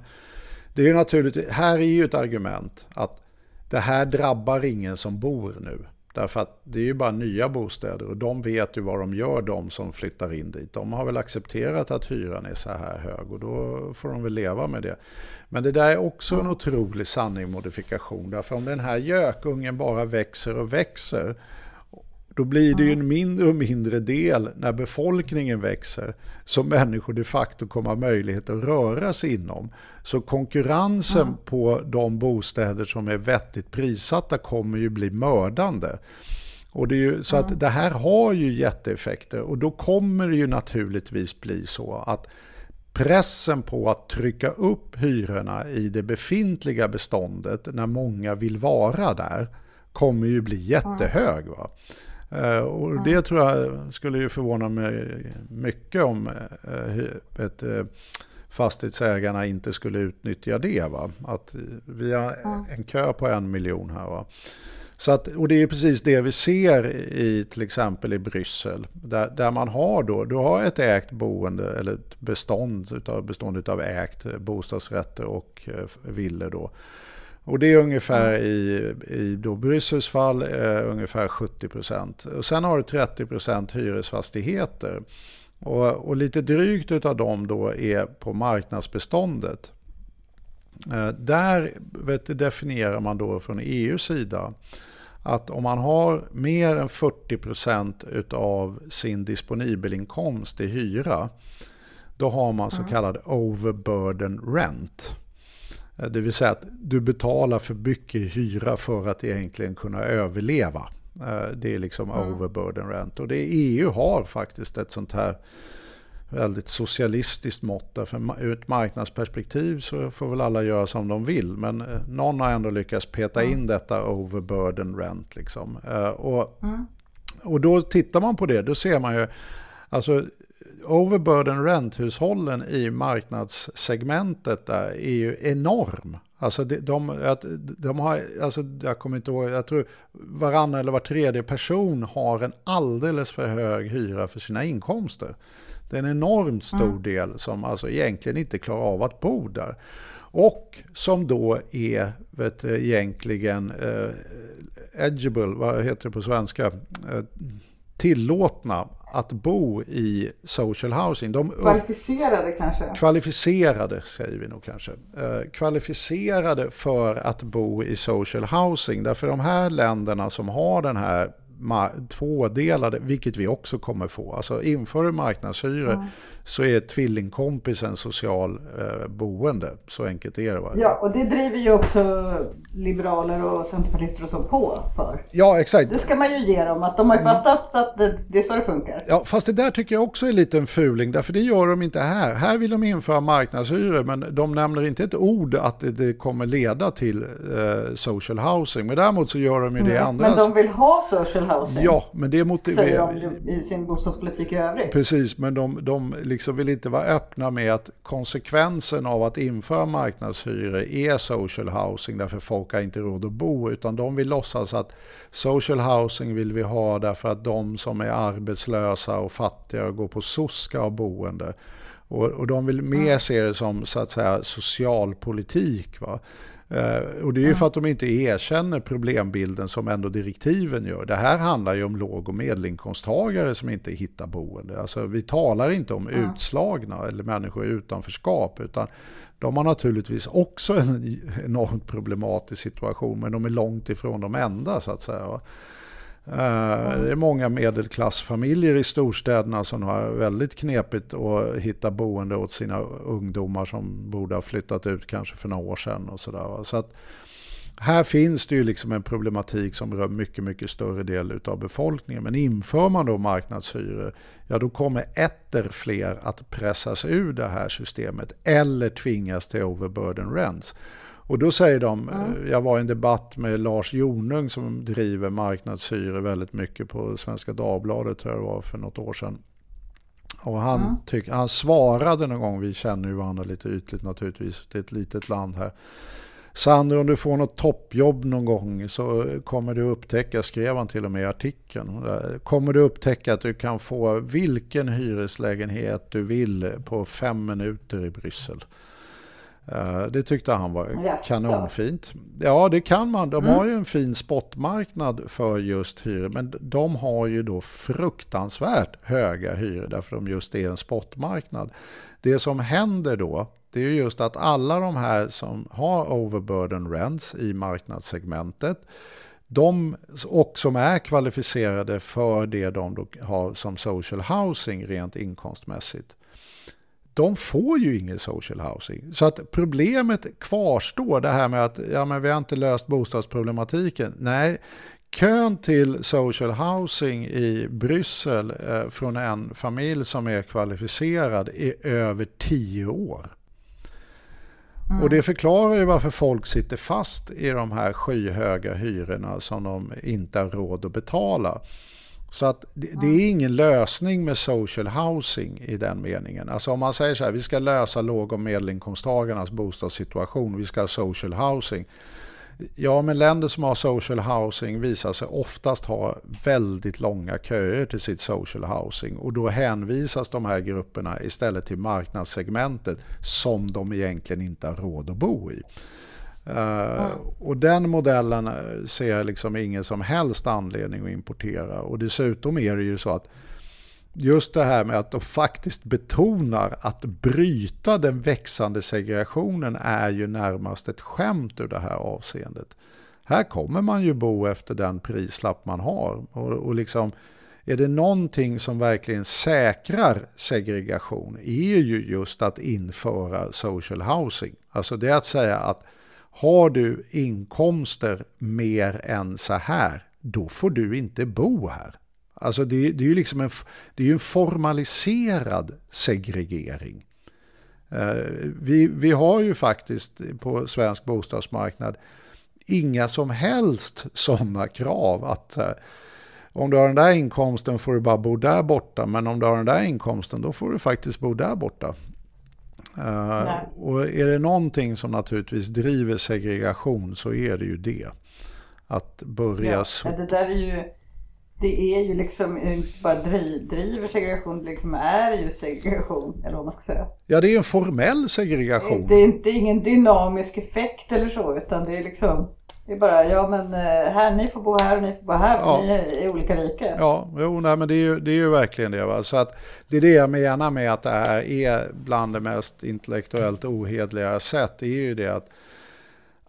det är ju naturligt, här är ju ett argument att det här drabbar ingen som bor nu. Därför att det är ju bara nya bostäder och de vet ju vad de gör, de som flyttar in dit. De har väl accepterat att hyran är så här hög och då får de väl leva med det. Men det där är också en otrolig sanning modifikation. Därför om den här gökungen bara växer och växer då blir det ju en mindre och mindre del när befolkningen växer som människor de facto kommer ha möjlighet att röra sig inom. Så konkurrensen mm. på de bostäder som är vettigt prissatta kommer ju bli mördande. Och det är ju, så mm. att det här har ju jätteeffekter och då kommer det ju naturligtvis bli så att pressen på att trycka upp hyrorna i det befintliga beståndet när många vill vara där kommer ju bli jättehög. Va? Uh, och det tror jag skulle ju förvåna mig mycket om uh, ett, uh, fastighetsägarna inte skulle utnyttja det. Va? Att vi har en kö på en miljon här. Va? Så att, och det är precis det vi ser i till exempel i Bryssel. Där, där man har då, du har ett ägt boende eller ett bestånd utav, bestånd av ägt bostadsrätter och eh, villor då. Och det är ungefär i, i då Bryssels fall eh, ungefär 70 procent. Och sen har du 30 procent hyresfastigheter. Och, och lite drygt utav dem då är på marknadsbeståndet. Eh, där vet, definierar man då från EUs sida att om man har mer än 40% av sin disponibelinkomst i hyra, då har man så kallad overburden rent. Eh, det vill säga att du betalar för mycket hyra för att egentligen kunna överleva. Eh, det är liksom mm. overburden rent. Och det EU har faktiskt ett sånt här väldigt socialistiskt mått. Därför ur ett marknadsperspektiv så får väl alla göra som de vill. Men eh, någon har ändå lyckats peta in detta overburden rent. Liksom. Och, mm. och då tittar man på det, då ser man ju, alltså overburden rent-hushållen i marknadssegmentet där är ju enorm. Alltså de, de, de har, alltså jag kommer inte ihåg, jag tror varannan eller var tredje person har en alldeles för hög hyra för sina inkomster. Det är en enormt stor mm. del som alltså egentligen inte klarar av att bo där. Och som då är vet, egentligen eh, edgeable, vad heter det på svenska? Eh, tillåtna att bo i social housing. De, kvalificerade kanske? Kvalificerade säger vi nog kanske. Eh, kvalificerade för att bo i social housing. Därför de här länderna som har den här tvådelade, vilket vi också kommer få. Alltså inför marknadshyror mm. Så är tvillingkompisen social eh, boende. Så enkelt är det. Va? Ja, och det driver ju också liberaler och centerpartister och så på för. Ja, exakt. Det ska man ju ge dem, att de har mm. fattat att det, det, är så det funkar. Ja, fast det där tycker jag också är lite en fuling, därför det gör de inte här. Här vill de införa marknadshyror, men de nämner inte ett ord att det, det kommer leda till eh, social housing. Men däremot så gör de ju det mm. andra. Men de vill ha social housing. Ja, men det motiverar... Säger de i sin bostadspolitik i övrigt. Precis, men de, de liksom vill inte vara öppna med att konsekvensen av att införa marknadshyror är social housing därför folk har inte råd att bo, utan de vill låtsas att social housing vill vi ha därför att de som är arbetslösa och fattiga och går på SOS ska ha boende. Och, och de vill mer se det som så att säga socialpolitik. Va? Eh, och det är ju för att de inte erkänner problembilden som ändå direktiven gör. Det här handlar ju om låg och medelinkomsttagare som inte hittar boende. Alltså vi talar inte om mm. utslagna eller människor i utanförskap utan de har naturligtvis också en enormt problematisk situation men de är långt ifrån de enda så att säga. Mm. Det är många medelklassfamiljer i storstäderna som har väldigt knepigt att hitta boende åt sina ungdomar som borde ha flyttat ut kanske för några år sedan. Och så där. så att här finns det ju liksom en problematik som rör mycket, mycket större del av befolkningen. Men inför man då marknadshyror, ja då kommer etter fler att pressas ur det här systemet eller tvingas till overburden rents. Och då säger de, mm. jag var i en debatt med Lars Jonung som driver marknadshyror väldigt mycket på Svenska Dagbladet tror jag det var för något år sedan. Och han, mm. tyck, han svarade någon gång, vi känner ju varandra lite ytligt naturligtvis, det är ett litet land här. Sandra, om du får något toppjobb någon gång så kommer du upptäcka, skrev han till och med i artikeln, kommer du upptäcka att du kan få vilken hyreslägenhet du vill på fem minuter i Bryssel. Eh, det tyckte han var yes, kanonfint. Ja, det kan man. De mm. har ju en fin spotmarknad för just hyror. Men de har ju då fruktansvärt höga hyror därför de just är en spotmarknad. Det som händer då, det är just att alla de här som har overburden rents i marknadssegmentet, de, och som är kvalificerade för det de har som social housing rent inkomstmässigt, de får ju ingen social housing. Så att problemet kvarstår, det här med att ja, men vi har inte löst bostadsproblematiken. Nej, kön till social housing i Bryssel eh, från en familj som är kvalificerad är över tio år. Mm. Och det förklarar ju varför folk sitter fast i de här skyhöga hyrorna som de inte har råd att betala. Så att det, det, är ingen lösning med social housing i den meningen. Alltså om man säger så här, vi ska lösa låg och medelinkomsttagarnas bostadssituation, vi ska ha social housing. Ja, men länder som har social housing visar sig oftast ha väldigt långa köer till sitt social housing och då hänvisas de här grupperna istället till marknadssegmentet som de egentligen inte har råd att bo i. Uh, och den modellen eh, ser jag liksom ingen som helst anledning att importera. Och dessutom är det ju så att just det här med att de faktiskt betonar att bryta den växande segregationen är ju närmast ett skämt ur det här avseendet. Här kommer man ju bo efter den prislapp man har. Och, och liksom, är det någonting som verkligen säkrar segregation är ju just att införa social housing. Alltså det är att säga att har du inkomster mer än så här, då får du inte bo här. Alltså det, det är ju liksom en, det är en formaliserad segregering. Eh, vi, vi har ju faktiskt på svensk bostadsmarknad inga som helst sådana krav att eh, om du har den där inkomsten får du bara bo där borta, men om du har den där inkomsten då får du faktiskt bo där borta. Uh, och är det någonting som naturligtvis driver segregation så är det ju det. Att börja ja, så. Det där är ju, det är ju liksom inte bara driv, driver segregation, det liksom är ju segregation. Eller vad man ska säga. Ja, det är en formell segregation. Det, det, är, inte, ingen dynamisk effekt eller så, utan det är liksom det är bara, ja men eh, här, ni får bo här och ni får bo här för ja. ni är olika rika. Ja, jo, nej, men det är, ju, det är ju verkligen det. Va? Så att det är det jag menar med att det här är bland det mest intellektuellt ohedliga sätt. Det är ju det att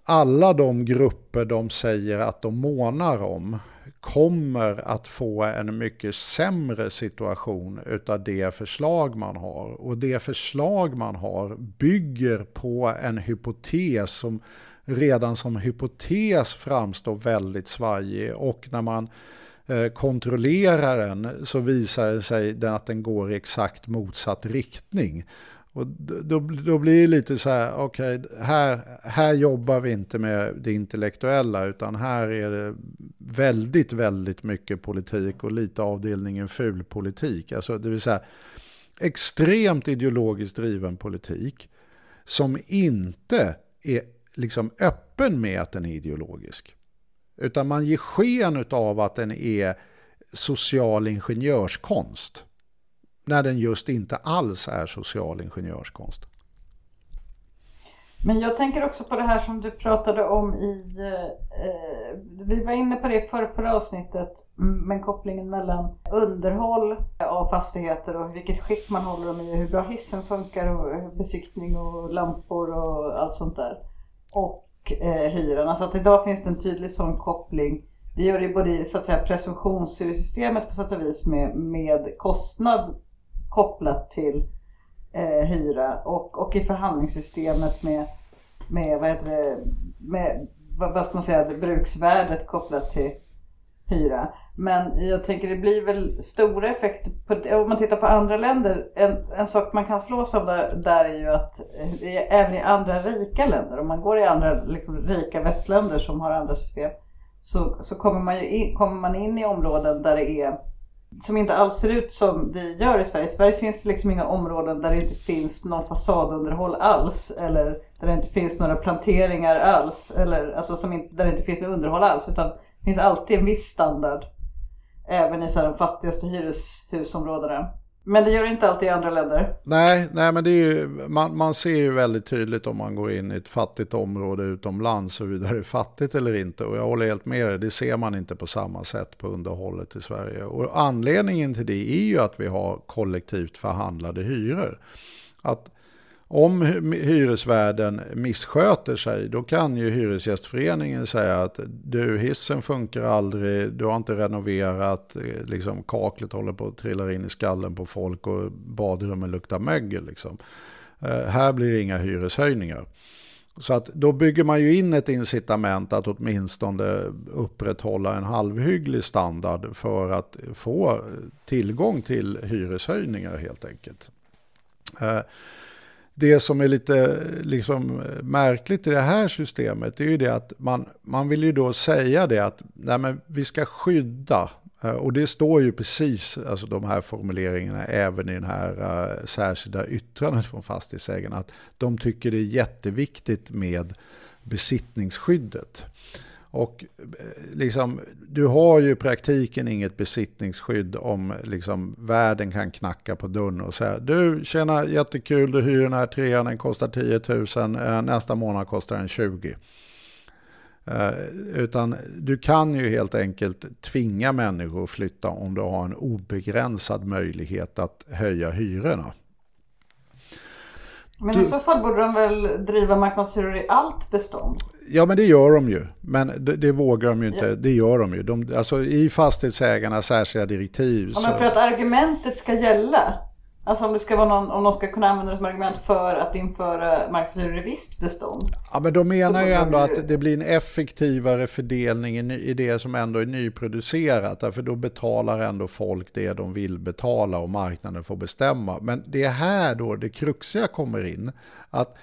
alla de grupper de säger att de månar om kommer att få en mycket sämre situation utav det förslag man har. Och det förslag man har bygger på en hypotes som redan som hypotes framstår väldigt svajig och när man eh, kontrollerar den så visar det sig att den går i exakt motsatt riktning. Och då, då blir det lite så här, okej, okay, här, här jobbar vi inte med det intellektuella utan här är det väldigt, väldigt mycket politik och lite avdelningen ful politik. Alltså det vill säga extremt ideologiskt driven politik som inte är liksom öppen med att den är ideologisk. Utan man ger sken av att den är social ingenjörskonst. När den just inte alls är social ingenjörskonst. Men jag tänker också på det här som du pratade om i, eh, vi var inne på det i förra, förra avsnittet, men kopplingen mellan underhåll av fastigheter och vilket skick man håller dem i, hur bra hissen funkar och besiktning och lampor och allt sånt där och eh, hyran. Alltså att idag finns det en tydlig sån koppling. Det gör det både i så att säga, presumtionshyresystemet på sätt och vis med, med kostnad kopplat till eh, hyra och, och i förhandlingssystemet med, med, vad heter det, med vad, vad ska man säga, bruksvärdet kopplat till hyra. Men jag tänker det blir väl stora effekter på, om man tittar på andra länder. En, en sak man kan slås av där, där är ju att även i andra rika länder, om man går i andra liksom, rika västländer som har andra system. Så, så kommer, man in, kommer man in i områden där det är som inte alls ser ut som det gör i Sverige. I Sverige finns det liksom inga områden där det inte finns någon fasadunderhåll alls. Eller där det inte finns några planteringar alls. Eller alltså som inte, där det inte finns något underhåll alls. Utan det finns alltid en viss standard Även i så de fattigaste hyreshusområdena. Men det gör det inte alltid i andra länder. Nej, nej men det är ju, man, man ser ju väldigt tydligt om man går in i ett fattigt område utomlands huruvida det är fattigt eller inte. Och jag håller helt med dig, det ser man inte på samma sätt på underhållet i Sverige. Och anledningen till det är ju att vi har kollektivt förhandlade hyror. Att om hyresvärden missköter sig, då kan ju Hyresgästföreningen säga att du, hissen funkar aldrig, du har inte renoverat, liksom kaklet håller på att trilla in i skallen på folk och badrummen luktar mögel. Liksom. Eh, här blir det inga hyreshöjningar. Så att då bygger man ju in ett incitament att åtminstone upprätthålla en halvhygglig standard för att få tillgång till hyreshöjningar helt enkelt. Eh, det som är lite liksom, märkligt i det här systemet är ju det att man, man vill ju då säga det att nej men vi ska skydda eh, Och det står ju precis, alltså de här formuleringarna, även i den här uh, särskilda yttrandet från fastighetsägarna, att de tycker det är jätteviktigt med besittningsskyddet. Och eh, liksom, du har ju i praktiken inget besittningsskydd om liksom, värden kan knacka på dörren och säga du tjänar jättekul, du hyr den här trean, den kostar 10 000, eh, nästa månad kostar den 20 Eh, utan du kan ju helt enkelt tvinga människor att flytta om du har en obegränsad möjlighet att höja hyrorna. Men Du- i så fall borde de väl driva marknadshyror i allt bestånd? Ja men det gör de ju. Men det, det vågar de ju inte. Det gör de ju. De, alltså i fastighetsägarnas särskilda direktiv Ja, men för så... att argumentet ska gälla. Alltså om det ska vara någon, om de ska kunna använda det som argument för att införa marknadshyror i visst bestånd. Ja men de menar ju ändå att det blir en effektivare fördelning i det som ändå är nyproducerat. Därför då betalar ändå folk det de vill betala och marknaden får bestämma. Men det är här då det kruxiga kommer in. Att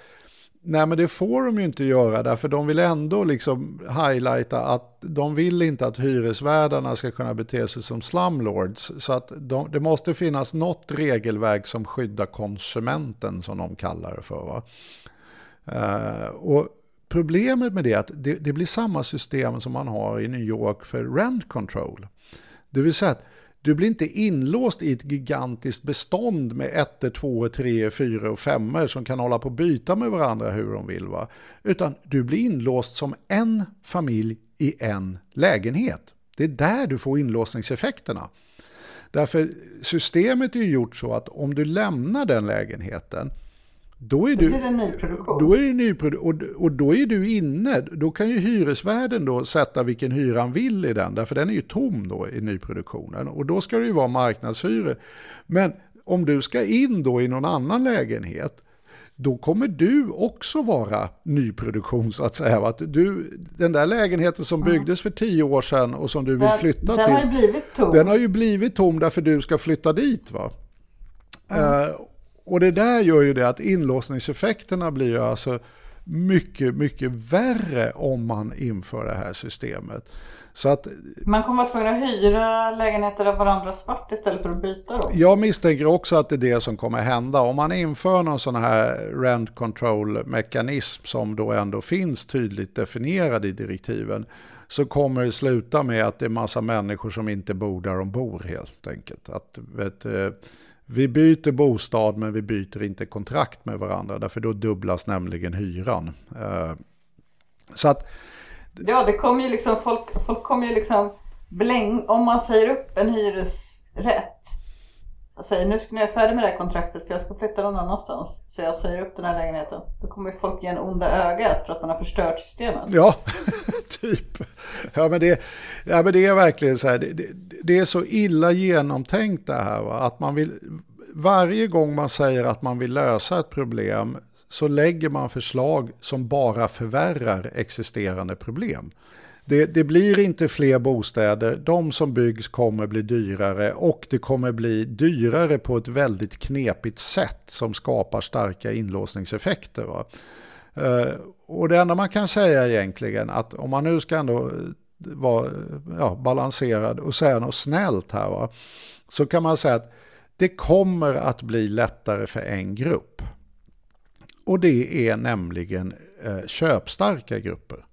Nej men det får de ju inte göra därför de vill ändå liksom highlighta att de vill inte att hyresvärdarna ska kunna bete sig som slumlords. Så att de, det måste finnas något regelverk som skyddar konsumenten som de kallar det för. Va? Uh, och problemet med det är att det, det blir samma system som man har i New York för rent control. Det vill säga att du blir inte inlåst i ett gigantiskt bestånd med ettor, tvåor, treor, fyror och femmor som kan hålla på att byta med varandra hur de vill. Va? Utan du blir inlåst som en familj i en lägenhet. Det är där du får inlåsningseffekterna. Därför systemet är ju gjort så att om du lämnar den lägenheten då är du, nyproduktion. då är det nyprodu- och, och då är du inne. Då kan ju hyresvärden då sätta vilken hyra han vill i den. Därför den är ju tom då i nyproduktionen. Och då ska det ju vara marknadshyror. Men om du ska in då i någon annan lägenhet. Då kommer du också vara nyproduktion så att säga. Att du, den där lägenheten som byggdes för tio år sedan och som du vill Den- flytta den till. har ju blivit tom. Den har ju blivit tom därför du ska flytta dit. va? Eh, och det där gör ju det att inlåsningseffekterna blir ju alltså mycket, mycket värre om man inför det här systemet. Så att Man kommer vara tvungen att hyra lägenheter av varandra svart istället för att byta dem. jag misstänker också att det är det som kommer hända. Om man inför någon sån här rent control mekanism som då ändå finns tydligt definierad i direktiven så kommer det sluta med att det är massa människor som inte bor där de bor helt enkelt. Att, vet, eh, vi byter bostad men vi byter inte kontrakt med varandra därför då dubblas nämligen hyran. Eh, så att Ja, det kommer ju liksom, folk, folk kommer ju liksom bläng, om man säger upp en hyresrätt. Jag säger nu ska jag är färdig med det här kontraktet för jag ska flytta någon annanstans. Så jag säger upp den här lägenheten. Då kommer ju folk ge en onda ögat för att man har förstört systemet. Ja, <laughs> typ. Ja men, det, ja, men det är verkligen så här, det, det, det är så illa genomtänkt det här. Va? Att man vill, varje gång man säger att man vill lösa ett problem så lägger man förslag som bara förvärrar existerande problem. Det, det blir inte fler bostäder, de som byggs kommer bli dyrare och det kommer bli dyrare på ett väldigt knepigt sätt som skapar starka inlåsningseffekter. Va? Eh, och det enda man kan säga egentligen att om man nu ska ändå eh, vara ja, balanserad och säga något snällt här va, så kan man säga att det kommer att bli lättare för en grupp. Och det är nämligen eh, köpstarka grupper.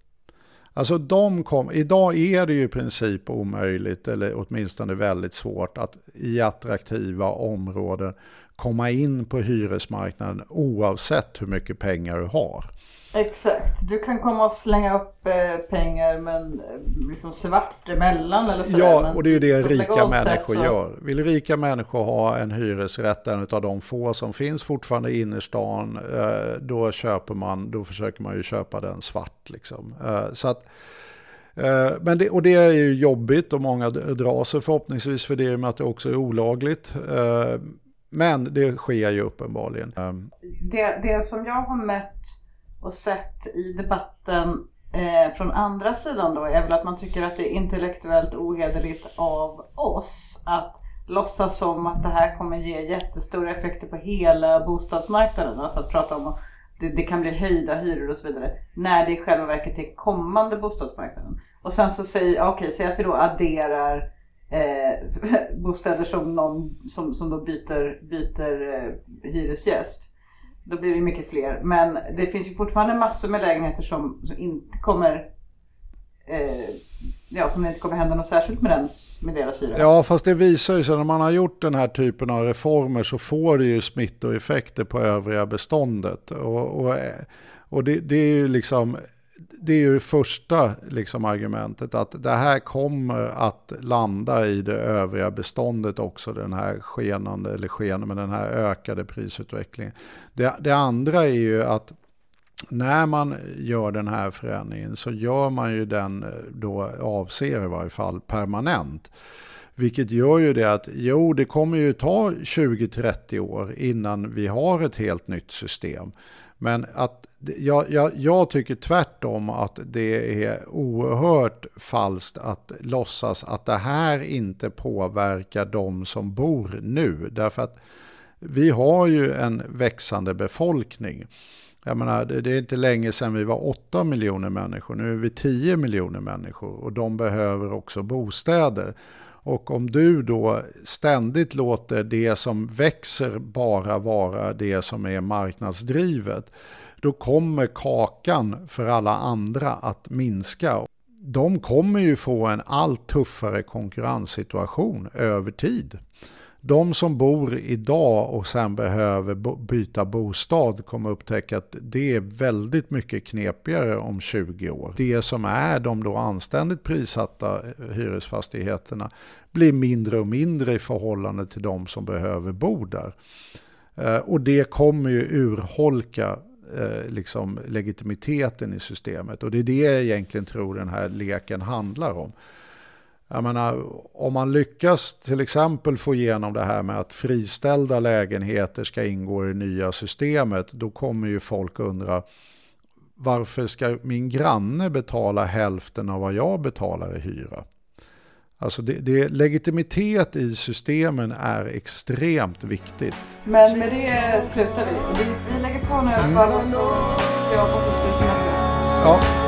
Alltså de kom, idag är det ju i princip omöjligt eller åtminstone väldigt svårt att i attraktiva områden komma in på hyresmarknaden oavsett hur mycket pengar du har. Exakt, du kan komma och slänga upp eh, pengar men eh, liksom svart emellan eller sådär. Ja, men och det är ju det rika människor så- gör. Vill rika människor ha en hyresrätt, en av de få som finns fortfarande i innerstan, eh, då köper man, då försöker man ju köpa den svart liksom. Eh, Så att, men det, och det är ju jobbigt och många drar sig förhoppningsvis för det i och med att det också är olagligt. Men det sker ju uppenbarligen. Det, det som jag har mött och sett i debatten eh, från andra sidan då är väl att man tycker att det är intellektuellt ohederligt av oss att låtsas som att det här kommer ge jättestora effekter på hela bostadsmarknaden. Alltså att prata om att det, det kan bli höjda hyror och så vidare. När det i själva verket är kommande bostadsmarknaden. Och sen så säger, okej, okej, säg att vi då adderar eh, <laughs> bostäder som någon som, som då byter, byter eh, hyresgäst. Då blir det mycket fler. Men det finns ju fortfarande massor med lägenheter som, som inte kommer eh, Ja, som det inte kommer hända något särskilt med, den, med deras hyra. Ja, fast det visar ju sig när man har gjort den här typen av reformer så får det ju smittoeffekter på övriga beståndet. Och, och, och det, det är ju liksom det är ju det första liksom argumentet att det här kommer att landa i det övriga beståndet också, den här skenande, eller skenande, men den här ökade prisutvecklingen. Det, det andra är ju att när man gör den här förändringen så gör man ju den eh, då avser i varje fall permanent. Vilket gör ju det att jo, det kommer ju ta 20-30 år innan vi har ett helt nytt system. Men att jag, jag, jag tycker tvärtom att det är oerhört falskt att låtsas att det här inte påverkar de som bor nu. Därför att vi har ju en växande befolkning. Jag menar, det är inte länge sedan vi var 8 miljoner människor, nu är vi 10 miljoner människor och de behöver också bostäder. Och om du då ständigt låter det som växer bara vara det som är marknadsdrivet, då kommer kakan för alla andra att minska. De kommer ju få en allt tuffare konkurrenssituation över tid. De som bor idag och sen behöver byta bostad kommer upptäcka att det är väldigt mycket knepigare om 20 år. Det som är de då anständigt prissatta hyresfastigheterna blir mindre och mindre i förhållande till de som behöver bo där. Eh, och det kommer ju urholka eh, liksom legitimiteten i systemet och det är det jag egentligen tror den här leken handlar om. Jag menar, om man lyckas till exempel få igenom det här med att friställda lägenheter ska ingå i det nya systemet, då kommer ju folk undra varför ska min granne betala hälften av vad jag betalar i hyra? Alltså det, det, legitimitet i systemen är extremt viktigt. Men med det slutar vi. Vi, vi lägger på nu. Ja. Ja.